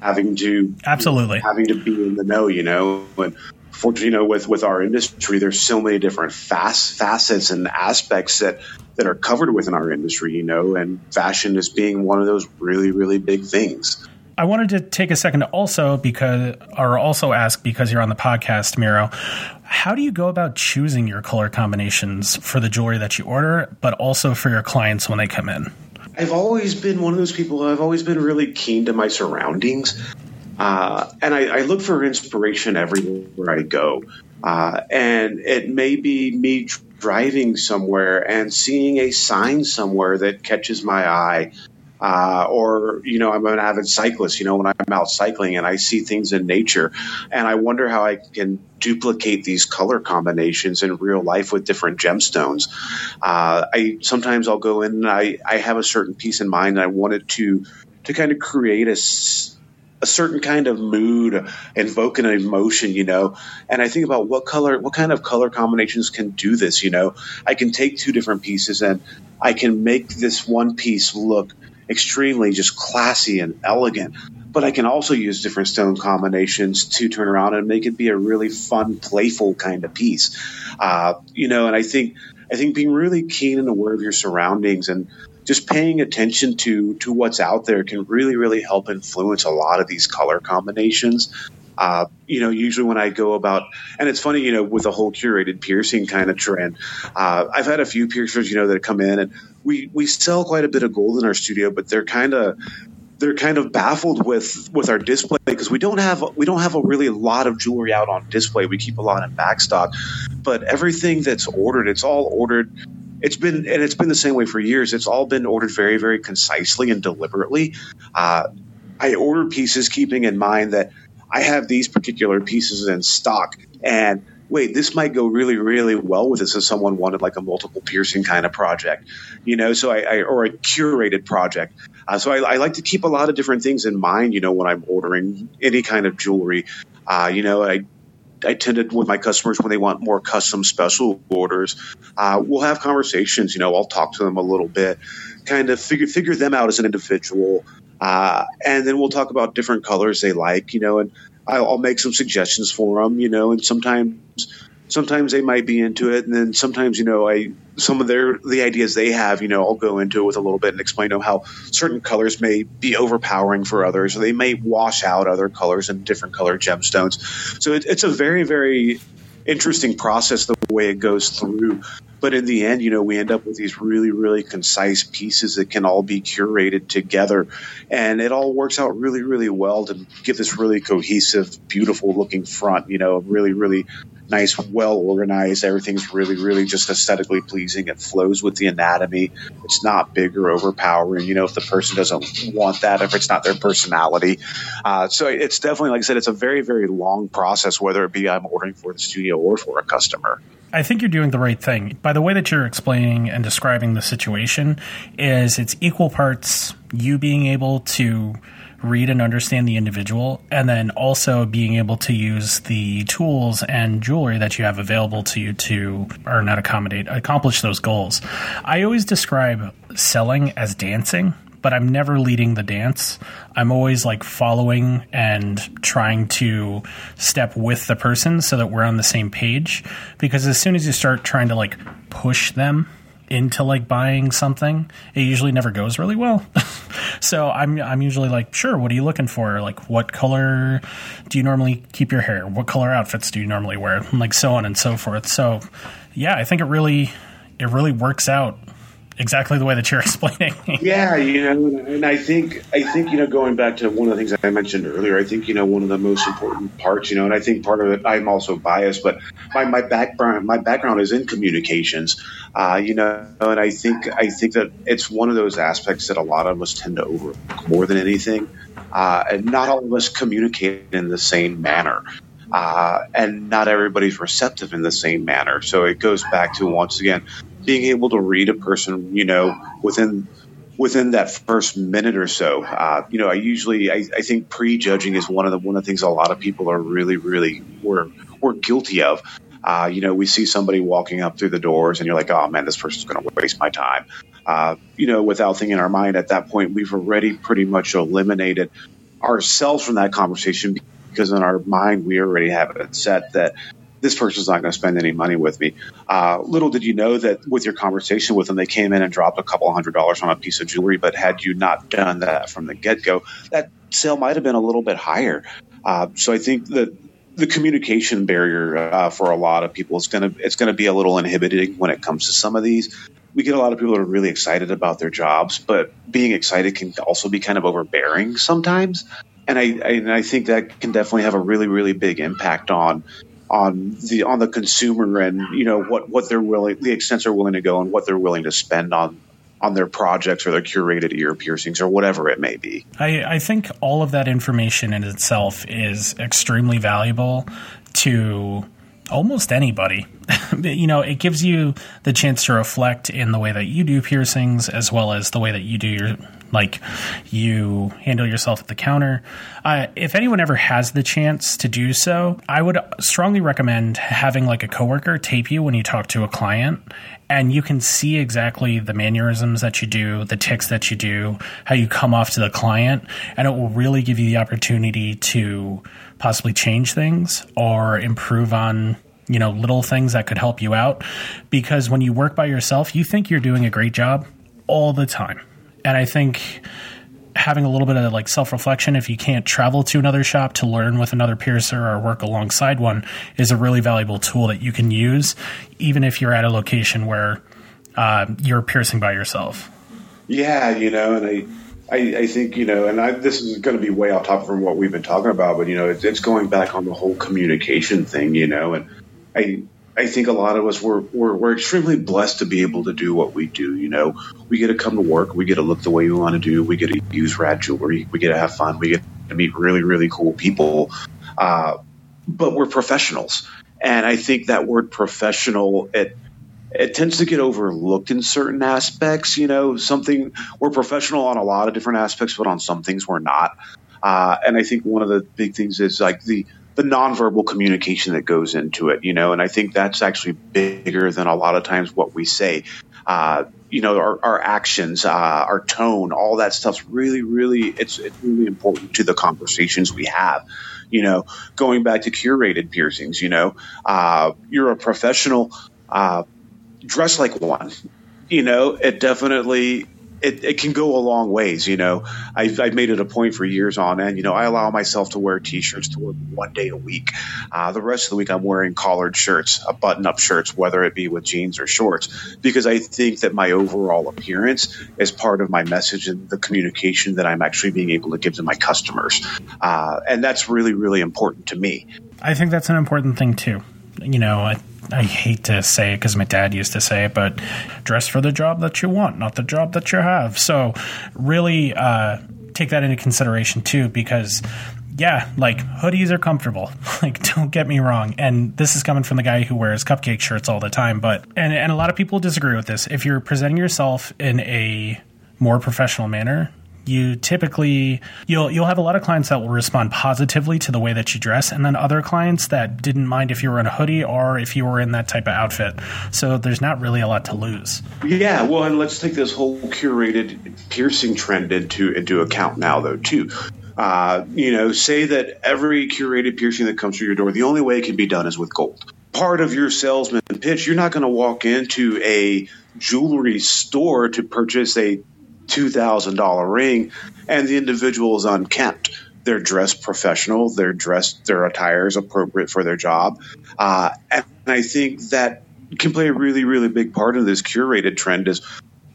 having to absolutely. having to be in the know, you know, and fortunately, you know, with with our industry, there's so many different fast facets and aspects that that are covered within our industry, you know, and fashion is being one of those really really big things. I wanted to take a second to also because, or also ask because you're on the podcast, Miro. How do you go about choosing your color combinations for the jewelry that you order, but also for your clients when they come in? I've always been one of those people. I've always been really keen to my surroundings, uh, and I, I, look for inspiration everywhere I go. Uh, and it may be me driving somewhere and seeing a sign somewhere that catches my eye uh, or you know, I'm an avid cyclist. You know, when I'm out cycling and I see things in nature, and I wonder how I can duplicate these color combinations in real life with different gemstones. Uh, I sometimes I'll go in and I I have a certain piece in mind. And I wanted to to kind of create a a certain kind of mood, invoke an emotion, you know. And I think about what color, what kind of color combinations can do this, you know. I can take two different pieces and I can make this one piece look extremely just classy and elegant. But I can also use different stone combinations to turn around and make it be a really fun, playful kind of piece. Uh, you know, and I think I think being really keen and aware of your surroundings and just paying attention to to what's out there can really really help influence a lot of these color combinations. Uh, you know, usually when I go about, and it's funny, you know, with the whole curated piercing kind of trend, uh, I've had a few piercers, you know, that come in and we, we sell quite a bit of gold in our studio, but they're kind of, they're kind of baffled with with our display because we don't have we don't have a really lot of jewelry out on display. We keep a lot in backstock, but everything that's ordered, it's all ordered. It's been and it's been the same way for years. It's all been ordered very very concisely and deliberately. Uh, I order pieces keeping in mind that I have these particular pieces in stock and wait, this might go really, really well with this if someone wanted like a multiple piercing kind of project, you know, so I, I or a curated project. Uh, so I, I, like to keep a lot of different things in mind, you know, when I'm ordering any kind of jewelry. Uh, you know, I I tend to with my customers when they want more custom special orders. Uh, we'll have conversations. You know, I'll talk to them a little bit, kind of figure figure them out as an individual. Uh, and then we'll talk about different colors they like, you know, and I'll, I'll, make some suggestions for them, you know, and sometimes, sometimes they might be into it. And then sometimes, you know, I, some of their, the ideas they have, you know, I'll go into it with a little bit and explain to them how certain colors may be overpowering for others, or they may wash out other colors and different color gemstones. So it, it's a very, very interesting process the way it goes through. But in the end, you know, we end up with these really, really concise pieces that can all be curated together. And it all works out really, really well to give this really cohesive, beautiful looking front, you know, really, really nice, well organized. Everything's really, really just aesthetically pleasing. It flows with the anatomy. It's not big or overpowering. You know, if the person doesn't want that, if it's not their personality. Uh, so it's definitely, like I said, it's a very, very long process, whether it be I'm ordering for the studio or for a customer. I think you're doing the right thing. By the way that you're explaining and describing the situation is it's equal parts you being able to read and understand the individual, and then also being able to use the tools and jewelry that you have available to you to, or not accommodate, accomplish those goals. I always describe selling as dancing but I'm never leading the dance. I'm always like following and trying to step with the person so that we're on the same page. Because as soon as you start trying to like push them into like buying something, it usually never goes really well. so I'm I'm usually like, sure, what are you looking for? Like what color do you normally keep your hair? What color outfits do you normally wear? like so on and so forth. So yeah, I think it really it really works out exactly the way that you're explaining. yeah, you know, and I think I think you know going back to one of the things I mentioned earlier, I think you know one of the most important parts, you know, and I think part of it I'm also biased, but my, my background my background is in communications, uh, you know, and I think I think that it's one of those aspects that a lot of us tend to overlook more than anything, uh, and not all of us communicate in the same manner. Uh, and not everybody's receptive in the same manner. So it goes back to once again being able to read a person, you know, within within that first minute or so. Uh, you know, I usually I, I think prejudging is one of the one of the things a lot of people are really really we're we're guilty of. Uh, you know, we see somebody walking up through the doors, and you're like, "Oh man, this person's going to waste my time." Uh, you know, without thinking in our mind at that point, we've already pretty much eliminated ourselves from that conversation because in our mind we already have it set that this person's not going to spend any money with me. Uh, little did you know that with your conversation with them, they came in and dropped a couple hundred dollars on a piece of jewelry. But had you not done that from the get go, that sale might have been a little bit higher. Uh, so I think that the communication barrier uh, for a lot of people is going to it's going to be a little inhibiting when it comes to some of these. We get a lot of people that are really excited about their jobs, but being excited can also be kind of overbearing sometimes. And I, I, and I think that can definitely have a really, really big impact on on the on the consumer and you know what what they're willing the extent they're willing to go and what they're willing to spend on on their projects or their curated ear piercings or whatever it may be. I, I think all of that information in itself is extremely valuable to almost anybody. you know, it gives you the chance to reflect in the way that you do piercings as well as the way that you do your like you handle yourself at the counter. Uh, if anyone ever has the chance to do so, I would strongly recommend having like a coworker tape you when you talk to a client and you can see exactly the mannerisms that you do, the ticks that you do, how you come off to the client, and it will really give you the opportunity to possibly change things or improve on you know little things that could help you out because when you work by yourself you think you're doing a great job all the time and I think having a little bit of like self reflection, if you can't travel to another shop to learn with another piercer or work alongside one, is a really valuable tool that you can use, even if you're at a location where uh, you're piercing by yourself. Yeah, you know, and I. I, I think you know, and I, this is going to be way off topic from what we've been talking about, but you know, it's, it's going back on the whole communication thing, you know, and I I think a lot of us we're, we're, we're extremely blessed to be able to do what we do. You know, we get to come to work, we get to look the way we want to do, we get to use rad jewelry, we get to have fun, we get to meet really really cool people. Uh, but we're professionals, and I think that word professional it it tends to get overlooked in certain aspects. You know, something we're professional on a lot of different aspects, but on some things we're not. Uh, and I think one of the big things is like the the nonverbal communication that goes into it, you know, and I think that's actually bigger than a lot of times what we say. Uh, you know, our, our actions, uh, our tone, all that stuff's really, really, it's, it's really important to the conversations we have. You know, going back to curated piercings, you know, uh, you're a professional, uh, dress like one. You know, it definitely it, it can go a long ways. You know, I've, I've made it a point for years on end. You know, I allow myself to wear t-shirts to work one day a week. Uh, the rest of the week, I'm wearing collared shirts, uh, button-up shirts, whether it be with jeans or shorts, because I think that my overall appearance is part of my message and the communication that I'm actually being able to give to my customers, uh, and that's really, really important to me. I think that's an important thing too. You know, I, I hate to say it because my dad used to say it, but dress for the job that you want, not the job that you have. So really uh, take that into consideration too, because yeah, like hoodies are comfortable. Like, don't get me wrong. And this is coming from the guy who wears cupcake shirts all the time. But and and a lot of people disagree with this. If you're presenting yourself in a more professional manner, you typically you'll you'll have a lot of clients that will respond positively to the way that you dress and then other clients that didn't mind if you were in a hoodie or if you were in that type of outfit. So there's not really a lot to lose. Yeah well and let's take this whole curated piercing trend into into account now though too. Uh, you know say that every curated piercing that comes through your door the only way it can be done is with gold. Part of your salesman pitch you're not going to walk into a jewelry store to purchase a $2,000 ring and the individual is unkempt. They're dressed professional. They're dressed, their attire is appropriate for their job. Uh, and I think that can play a really, really big part in this curated trend is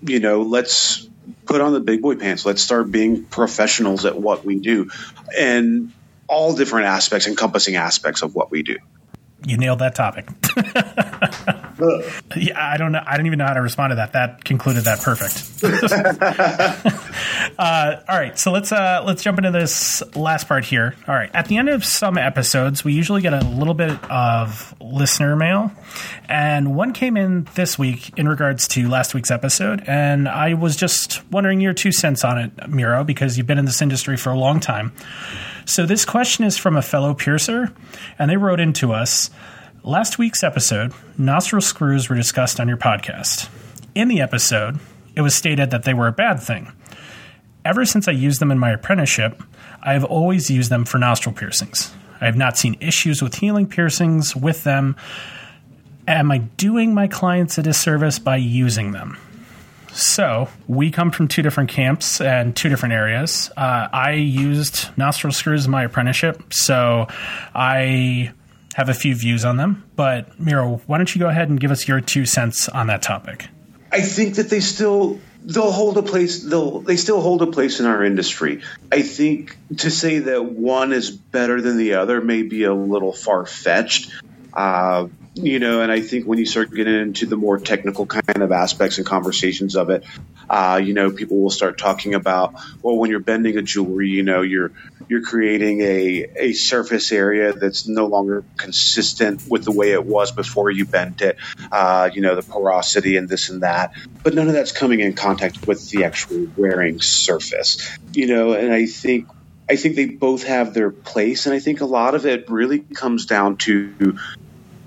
you know, let's put on the big boy pants. Let's start being professionals at what we do, and all different aspects, encompassing aspects of what we do. You nailed that topic. yeah, I don't know. I don't even know how to respond to that. That concluded that perfect. uh, all right, so let's uh, let's jump into this last part here. All right, at the end of some episodes, we usually get a little bit of listener mail, and one came in this week in regards to last week's episode, and I was just wondering your two cents on it, Miro, because you've been in this industry for a long time. So this question is from a fellow piercer, and they wrote into us. Last week's episode, nostril screws were discussed on your podcast. In the episode, it was stated that they were a bad thing. Ever since I used them in my apprenticeship, I have always used them for nostril piercings. I have not seen issues with healing piercings with them. Am I doing my clients a disservice by using them? So we come from two different camps and two different areas. Uh, I used nostril screws in my apprenticeship, so I have a few views on them. But Miro, why don't you go ahead and give us your two cents on that topic? I think that they still they'll hold a place they'll they still hold a place in our industry. I think to say that one is better than the other may be a little far fetched. Uh, you know, and I think when you start getting into the more technical kind of aspects and conversations of it, uh, you know, people will start talking about, well, when you're bending a jewelry, you know, you're you're creating a a surface area that's no longer consistent with the way it was before you bent it. Uh, you know, the porosity and this and that, but none of that's coming in contact with the actual wearing surface. You know, and I think I think they both have their place, and I think a lot of it really comes down to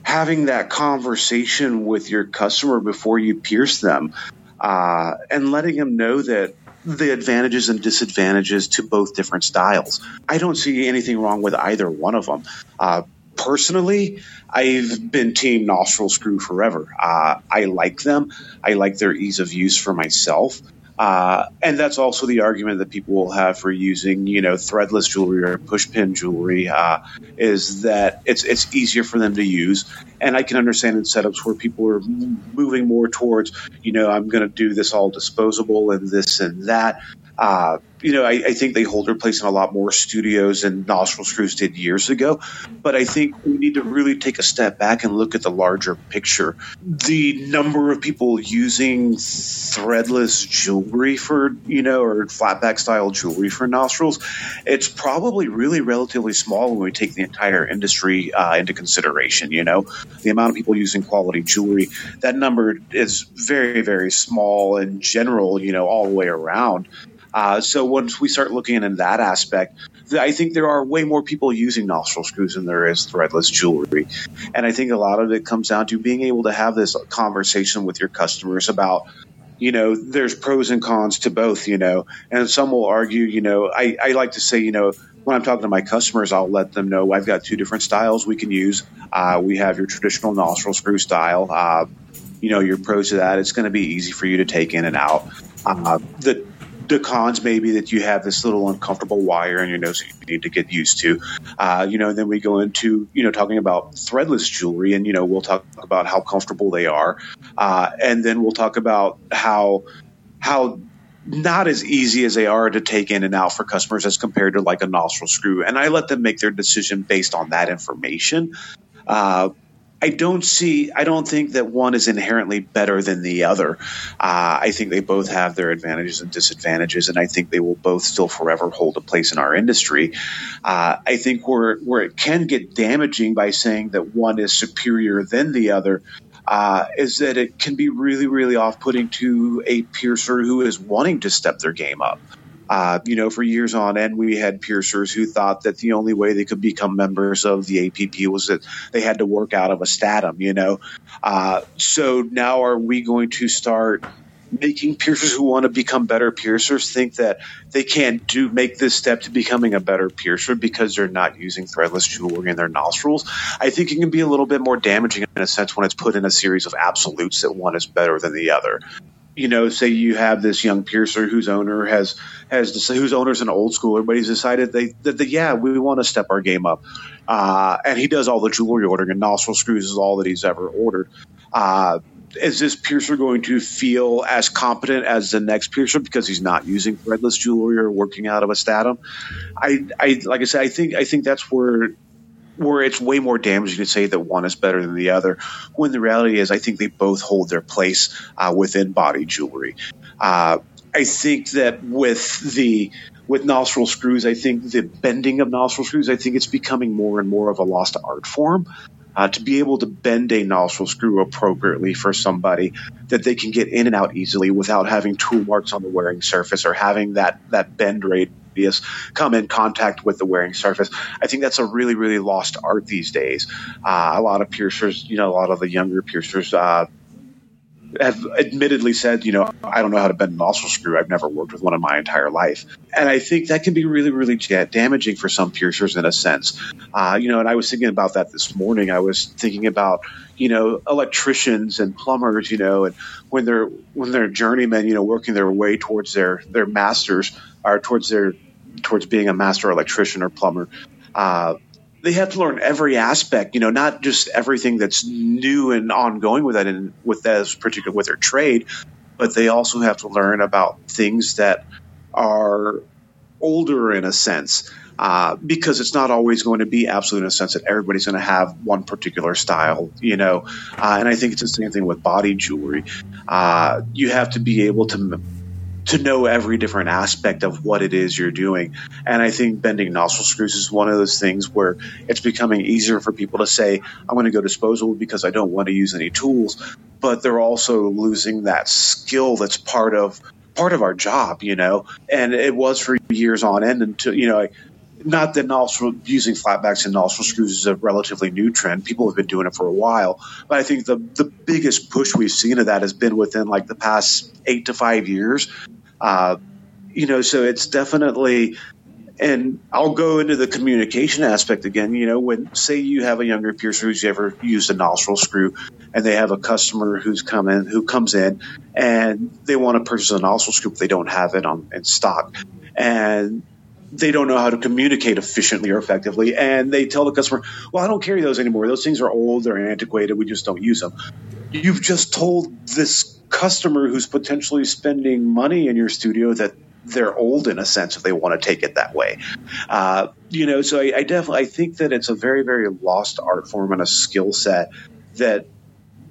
having that conversation with your customer before you pierce them uh, and letting them know that the advantages and disadvantages to both different styles. I don't see anything wrong with either one of them. Uh, personally, I've been team nostril screw forever. Uh, I like them. I like their ease of use for myself. Uh, and that's also the argument that people will have for using, you know, threadless jewelry or pushpin jewelry, uh, is that it's it's easier for them to use. And I can understand in setups where people are moving more towards, you know, I'm going to do this all disposable and this and that. Uh, you know, I, I, think they hold their place in a lot more studios than Nostril Screws did years ago. But I think we need to really take a step back and look at the larger picture. The number of people using threadless jewelry for, you know, or flatback style jewelry for nostrils, it's probably really relatively small when we take the entire industry uh, into consideration. You know, the amount of people using quality jewelry, that number is very, very small in general, you know, all the way around. Uh, so once we start looking in that aspect, I think there are way more people using nostril screws than there is threadless jewelry. And I think a lot of it comes down to being able to have this conversation with your customers about, you know, there's pros and cons to both, you know, and some will argue, you know, I, I like to say, you know, when I'm talking to my customers, I'll let them know I've got two different styles we can use. Uh, we have your traditional nostril screw style. Uh, you know, your pros to that. It's going to be easy for you to take in and out. Uh, the the cons maybe that you have this little uncomfortable wire in your nose that you need to get used to. Uh, you know, then we go into, you know, talking about threadless jewelry and, you know, we'll talk about how comfortable they are. Uh, and then we'll talk about how, how not as easy as they are to take in and out for customers as compared to like a nostril screw. And I let them make their decision based on that information. Uh, I don't see. I don't think that one is inherently better than the other. Uh, I think they both have their advantages and disadvantages, and I think they will both still forever hold a place in our industry. Uh, I think where where it can get damaging by saying that one is superior than the other uh, is that it can be really, really off putting to a piercer who is wanting to step their game up. Uh, you know, for years on end, we had piercers who thought that the only way they could become members of the APP was that they had to work out of a statim, you know. Uh, so now are we going to start making piercers who want to become better piercers think that they can't do make this step to becoming a better piercer because they're not using threadless jewelry in their nostrils. I think it can be a little bit more damaging in a sense when it's put in a series of absolutes that one is better than the other you know, say you have this young piercer whose owner has has whose owner's an old schooler, but he's decided they that the, yeah we want to step our game up, uh, and he does all the jewelry ordering and nostril screws is all that he's ever ordered. Uh, is this piercer going to feel as competent as the next piercer because he's not using threadless jewelry or working out of a statim? I, I like I said, I think I think that's where where it's way more damaging to say that one is better than the other. When the reality is, I think they both hold their place uh, within body jewelry. Uh, I think that with the with nostril screws, I think the bending of nostril screws, I think it's becoming more and more of a lost art form. Uh, to be able to bend a nostril screw appropriately for somebody that they can get in and out easily without having tool marks on the wearing surface or having that that bend radius come in contact with the wearing surface. I think that's a really really lost art these days. Uh, a lot of piercers, you know, a lot of the younger piercers. Uh, have admittedly said, you know, I don't know how to bend a nostril screw. I've never worked with one in my entire life. And I think that can be really, really damaging for some piercers in a sense. Uh, you know, and I was thinking about that this morning. I was thinking about, you know, electricians and plumbers, you know, and when they're, when they're journeymen, you know, working their way towards their, their masters or towards their, towards being a master electrician or plumber. Uh, they have to learn every aspect, you know, not just everything that's new and ongoing with that and with that particular with their trade, but they also have to learn about things that are older in a sense. Uh, because it's not always going to be absolute in a sense that everybody's going to have one particular style, you know. Uh, and I think it's the same thing with body jewelry. Uh, you have to be able to to know every different aspect of what it is you're doing. And I think bending nostril screws is one of those things where it's becoming easier for people to say, I'm going to go disposable because I don't want to use any tools. But they're also losing that skill that's part of part of our job, you know. And it was for years on end until, you know, not that nostril using flatbacks and nostril screws is a relatively new trend. People have been doing it for a while, but I think the the biggest push we've seen of that has been within like the past eight to five years. Uh, you know, so it's definitely. And I'll go into the communication aspect again. You know, when say you have a younger piercer who's ever used a nostril screw, and they have a customer who's come in who comes in and they want to purchase a nostril screw, but they don't have it on in stock, and they don't know how to communicate efficiently or effectively. And they tell the customer, well, I don't carry those anymore. Those things are old, they're antiquated, we just don't use them. You've just told this customer who's potentially spending money in your studio that they're old in a sense if they want to take it that way. Uh, you know, so I, I definitely I think that it's a very very lost art form and a skill set that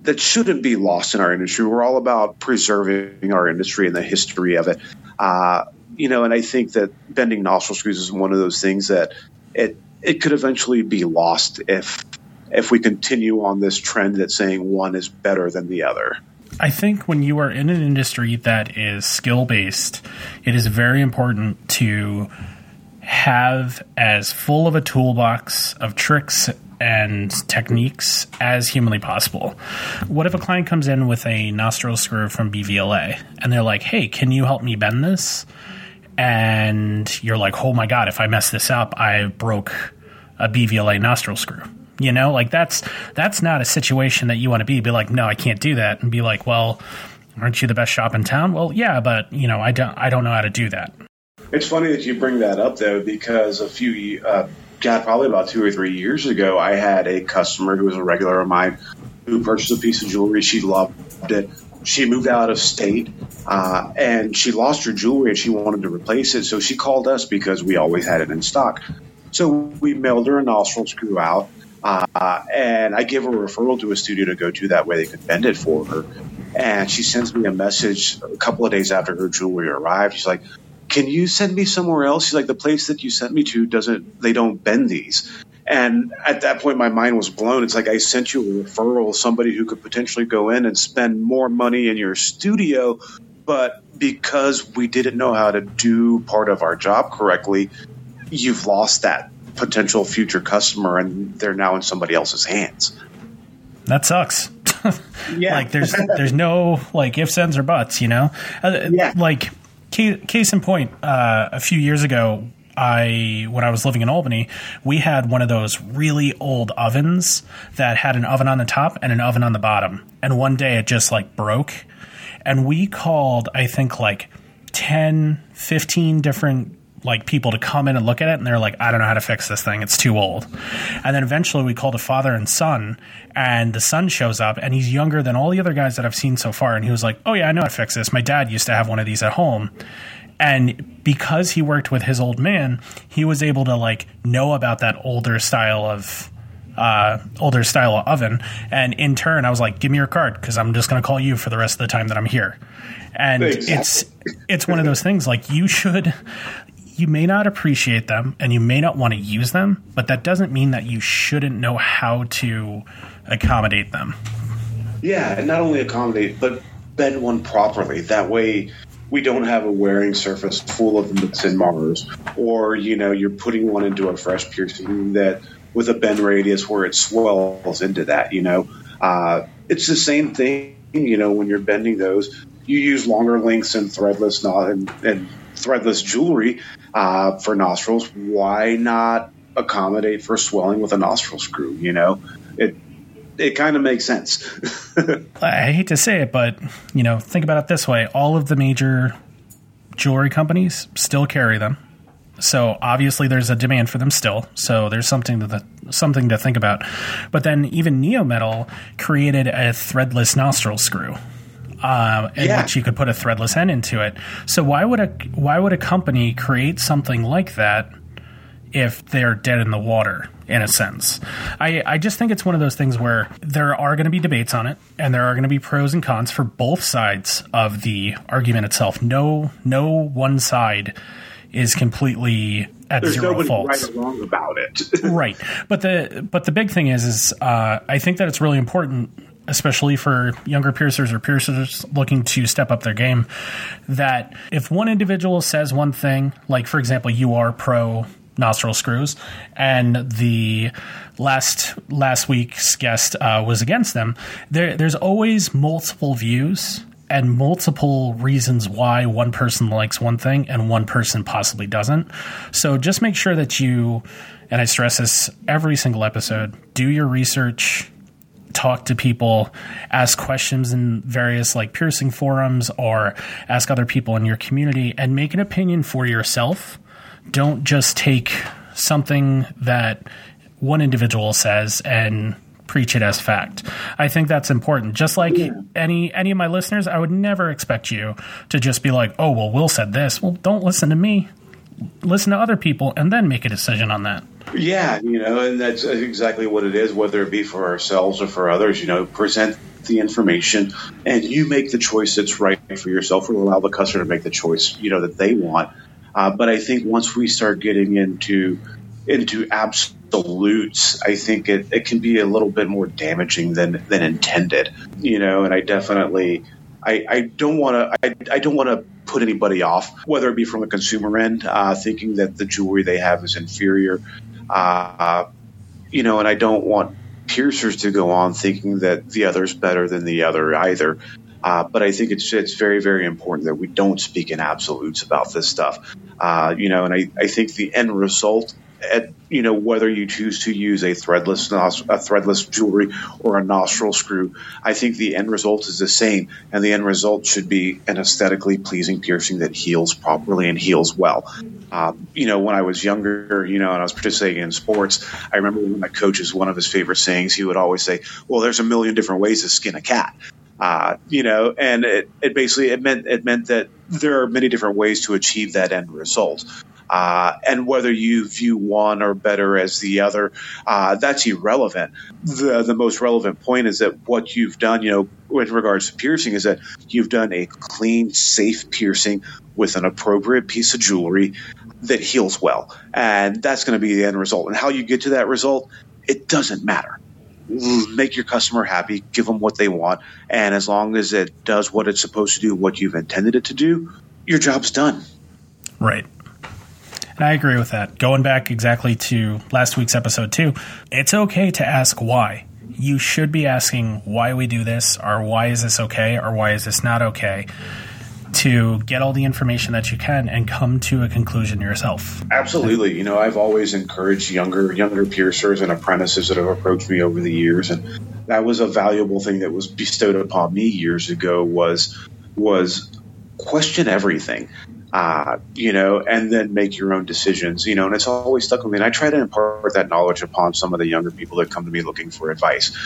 that shouldn't be lost in our industry. We're all about preserving our industry and the history of it. Uh, you know, and I think that bending nostril screws is one of those things that it it could eventually be lost if if we continue on this trend that's saying one is better than the other. I think when you are in an industry that is skill based, it is very important to have as full of a toolbox of tricks and techniques as humanly possible. What if a client comes in with a nostril screw from BVLA and they're like, hey, can you help me bend this? And you're like, oh my god, if I mess this up, I broke a BVLA nostril screw. You know, like that's that's not a situation that you want to be. Be like, no, I can't do that, and be like, well, aren't you the best shop in town? Well, yeah, but you know, I don't I don't know how to do that. It's funny that you bring that up though, because a few, uh, God, probably about two or three years ago, I had a customer who was a regular of mine who purchased a piece of jewelry. She loved it she moved out of state uh, and she lost her jewelry and she wanted to replace it. So she called us because we always had it in stock. So we mailed her a nostril screw out. Uh, and I give her a referral to a studio to go to. That way they could bend it for her. And she sends me a message a couple of days after her jewelry arrived. She's like, "Can you send me somewhere else?" She's like, "The place that you sent me to doesn't. They don't bend these." And at that point, my mind was blown. It's like I sent you a referral, somebody who could potentially go in and spend more money in your studio, but because we didn't know how to do part of our job correctly, you've lost that potential future customer, and they're now in somebody else's hands. That sucks. yeah, like there's there's no like ifs, ands, or buts. You know, uh, yeah. Like case in point, uh, a few years ago, I when I was living in Albany, we had one of those really old ovens that had an oven on the top and an oven on the bottom. And one day it just like broke. And we called I think like 10, 15 different like people to come in and look at it. And they're like i don't know how to fix this thing. It's too old. And then eventually we called a father and son and the son shows up and he's younger than all the other guys that i've seen so far. And he was like oh yeah i know how to fix this. My dad used to have one of these at home and because he worked with his old man he was able to like know about that older style of uh, older style of oven. And in turn i was like give me your card because i'm just going to call you for the rest of the time that i'm here. And exactly. it's it's one of those things like you should you may not appreciate them and you may not want to use them but that doesn't mean that you shouldn't know how to accommodate them. Yeah and not only accommodate but bend one properly. That way we don't have a wearing surface full of nicks and mars or you know you're putting one into a fresh piercing that with a bend radius where it swells into that. You know, uh, it's the same thing. You know, when you're bending those, you use longer lengths and threadless not and, and threadless jewelry uh, for nostrils. Why not accommodate for swelling with a nostril screw? You know, it it kind of makes sense. I hate to say it, but you know, think about it this way: all of the major jewelry companies still carry them. So obviously there's a demand for them still. So there's something to the, something to think about. But then even Neometal created a threadless nostril screw. Uh, in yeah. which you could put a threadless end into it. So why would a why would a company create something like that if they're dead in the water? In a sense. I, I just think it's one of those things where there are going to be debates on it, and there are going to be pros and cons for both sides of the argument itself. No, no one side is completely at There's zero fault. right or wrong about it. right, but the but the big thing is is uh, I think that it's really important, especially for younger piercers or piercers looking to step up their game, that if one individual says one thing, like for example, you are pro nostril screws, and the last last week's guest uh, was against them. There, there's always multiple views and multiple reasons why one person likes one thing and one person possibly doesn't. So just make sure that you, and I stress this every single episode, do your research, talk to people, ask questions in various like piercing forums or ask other people in your community and make an opinion for yourself. Don't just take something that one individual says and preach it as fact. I think that's important. Just like yeah. any any of my listeners, I would never expect you to just be like, "Oh, well, Will said this." Well, don't listen to me. Listen to other people and then make a decision on that. Yeah, you know, and that's exactly what it is, whether it be for ourselves or for others. You know, present the information and you make the choice that's right for yourself or allow the customer to make the choice, you know, that they want. Uh, but I think once we start getting into into absolutes, I think it, it can be a little bit more damaging than than intended. You know, and I definitely I, don't want to I, I don't want to put anybody off, whether it be from a consumer end, uh, thinking that the jewelry they have is inferior. Uh, you know, and I don't want piercers to go on thinking that the other's better than the other either. Uh, but I think it's it's very very important that we don't speak in absolutes about this stuff. Uh, you know, and I, I think the end result at you know whether you choose to use a threadless a threadless jewelry or a nostril screw, I think the end result is the same, and the end result should be an aesthetically pleasing piercing that heals properly and heals well. Uh, you know, when I was younger, you know, and I was participating in sports, I remember one of my coaches, one of his favorite sayings, he would always say, "Well, there's a million different ways to skin a cat." Uh, you know, and it, it basically it meant it meant that there are many different ways to achieve that end result. Uh, and whether you view one or better as the other, uh, that's irrelevant. The the most relevant point is that what you've done, you know, with regards to piercing, is that you've done a clean, safe piercing with an appropriate piece of jewelry that heals well, and that's going to be the end result. And how you get to that result, it doesn't matter make your customer happy, give them what they want, and as long as it does what it's supposed to do, what you've intended it to do, your job's done. Right. And I agree with that. Going back exactly to last week's episode, too, it's okay to ask why. You should be asking why we do this, or why is this okay, or why is this not okay, to get all the information that you can and come to a conclusion yourself. Absolutely. You know, I've always encouraged younger younger piercers and apprentices that have approached me over the years, and that was a valuable thing that was bestowed upon me years ago was was question everything uh, you know, and then make your own decisions, you know, and it's always stuck with me. And I try to impart that knowledge upon some of the younger people that come to me looking for advice.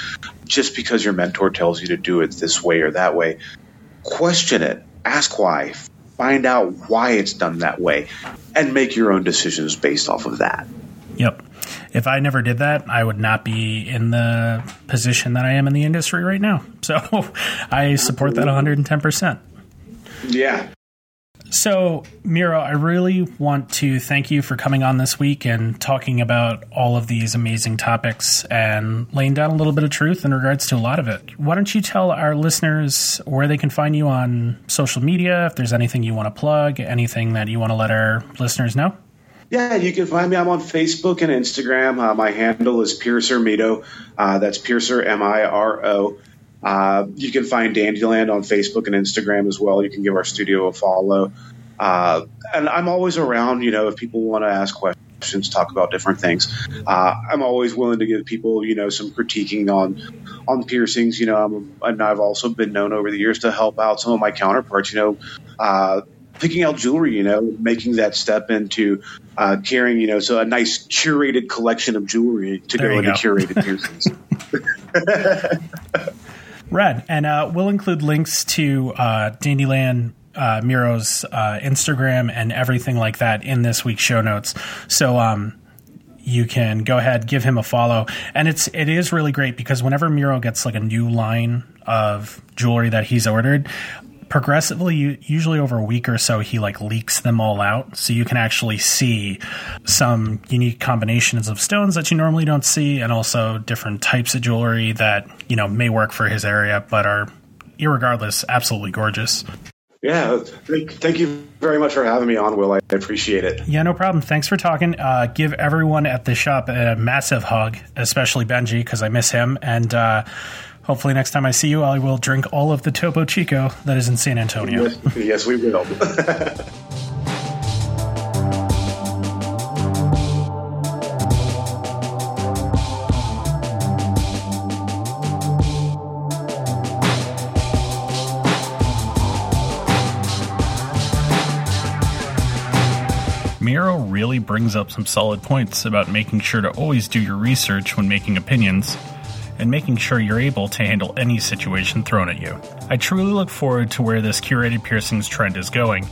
Just because your mentor tells you to do it this way or that way, question it, ask why, find out why it's done that way, and make your own decisions based off of that. Yep. If I never did that, I would not be in the position that I am in the industry right now. So I support that 110%. Yeah. So, Miro, I really want to thank you for coming on this week and talking about all of these amazing topics and laying down a little bit of truth in regards to a lot of it. Why don't you tell our listeners where they can find you on social media, if there's anything you want to plug, anything that you want to let our listeners know? Yeah, you can find me. I'm on Facebook and Instagram. Uh, my handle is Piercer Miro. Uh, that's Piercer M I R O. Uh, you can find Dandyland on Facebook and Instagram as well. You can give our studio a follow. Uh, and I'm always around, you know, if people want to ask questions, talk about different things. Uh, I'm always willing to give people, you know, some critiquing on on piercings. You know, I'm, and I've also been known over the years to help out some of my counterparts. You know, uh, picking out jewelry, you know, making that step into uh, carrying, you know, so a nice curated collection of jewelry to go into go. curated piercings. Red. And uh, we'll include links to uh, Dandyland uh, Miro's uh, Instagram and everything like that in this week's show notes. So um, you can go ahead, give him a follow, and it's it is really great because whenever Miro gets like a new line of jewelry that he's ordered, progressively usually over a week or so he like leaks them all out. So you can actually see some unique combinations of stones that you normally don't see and also different types of jewelry that you know may work for his area but are irregardless absolutely gorgeous. Yeah thank you very much for having me on will. I appreciate it. Yeah no problem. Thanks for talking. Uh, give everyone at the shop a massive hug especially benji because i miss him. And uh, Hopefully, next time I see you, I will drink all of the Topo Chico that is in San Antonio. Yes, yes we will. Miro really brings up some solid points about making sure to always do your research when making opinions and making sure you're able to handle any situation thrown at you. I truly look forward to where this curated piercings trend is going,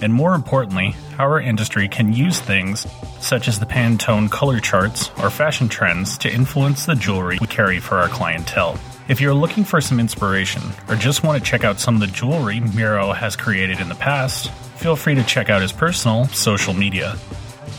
and more importantly, how our industry can use things such as the Pantone color charts or fashion trends to influence the jewelry we carry for our clientele. If you're looking for some inspiration or just want to check out some of the jewelry Miro has created in the past, feel free to check out his personal social media.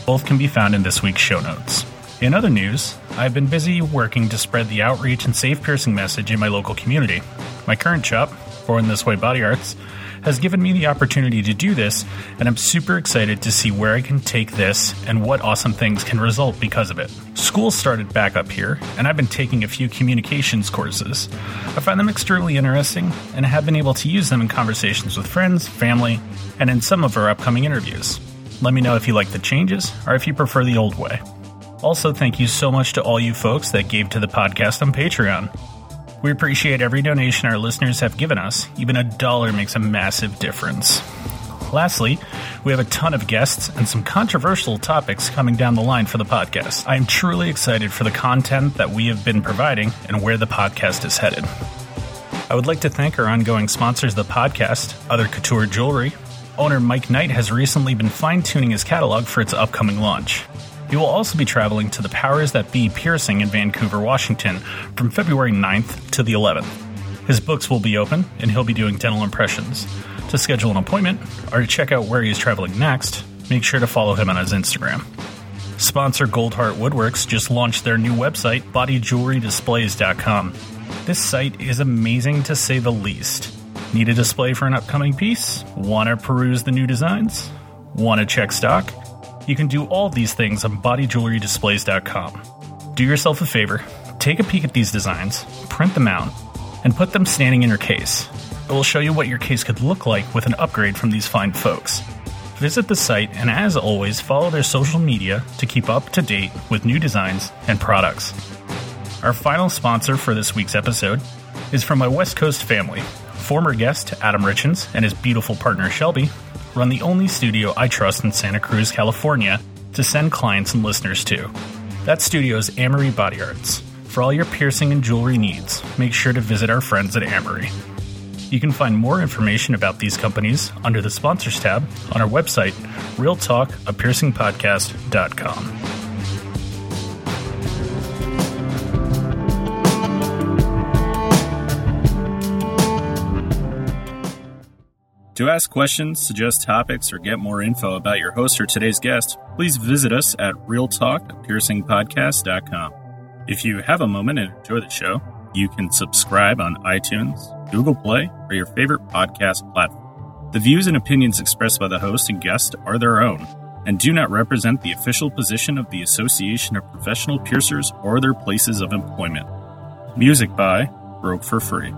Both can be found in this week's show notes. In other news, I've been busy working to spread the outreach and safe piercing message in my local community. My current shop, Born This Way Body Arts, has given me the opportunity to do this, and I'm super excited to see where I can take this and what awesome things can result because of it. School started back up here, and I've been taking a few communications courses. I find them extremely interesting and have been able to use them in conversations with friends, family, and in some of our upcoming interviews. Let me know if you like the changes or if you prefer the old way. Also, thank you so much to all you folks that gave to the podcast on Patreon. We appreciate every donation our listeners have given us. Even a dollar makes a massive difference. Lastly, we have a ton of guests and some controversial topics coming down the line for the podcast. I am truly excited for the content that we have been providing and where the podcast is headed. I would like to thank our ongoing sponsors of the podcast, Other Couture Jewelry. Owner Mike Knight has recently been fine tuning his catalog for its upcoming launch. He will also be traveling to the Powers That Be Piercing in Vancouver, Washington from February 9th to the 11th. His books will be open, and he'll be doing dental impressions. To schedule an appointment or to check out where he is traveling next, make sure to follow him on his Instagram. Sponsor Goldheart Woodworks just launched their new website, bodyjewelrydisplays.com. This site is amazing to say the least. Need a display for an upcoming piece? Want to peruse the new designs? Want to check stock? You can do all these things on bodyjewelrydisplays.com. Do yourself a favor, take a peek at these designs, print them out, and put them standing in your case. It will show you what your case could look like with an upgrade from these fine folks. Visit the site and, as always, follow their social media to keep up to date with new designs and products. Our final sponsor for this week's episode is from my West Coast family, Former guest Adam Richens and his beautiful partner Shelby run the only studio I trust in Santa Cruz, California to send clients and listeners to. That studio is Amory Body Arts. For all your piercing and jewelry needs, make sure to visit our friends at Amory. You can find more information about these companies under the sponsors tab on our website, realtalkapiercingpodcast.com. To ask questions, suggest topics, or get more info about your host or today's guest, please visit us at realtalkpiercingpodcast.com. If you have a moment and enjoy the show, you can subscribe on iTunes, Google Play, or your favorite podcast platform. The views and opinions expressed by the host and guest are their own and do not represent the official position of the Association of Professional Piercers or their places of employment. Music by Broke for Free.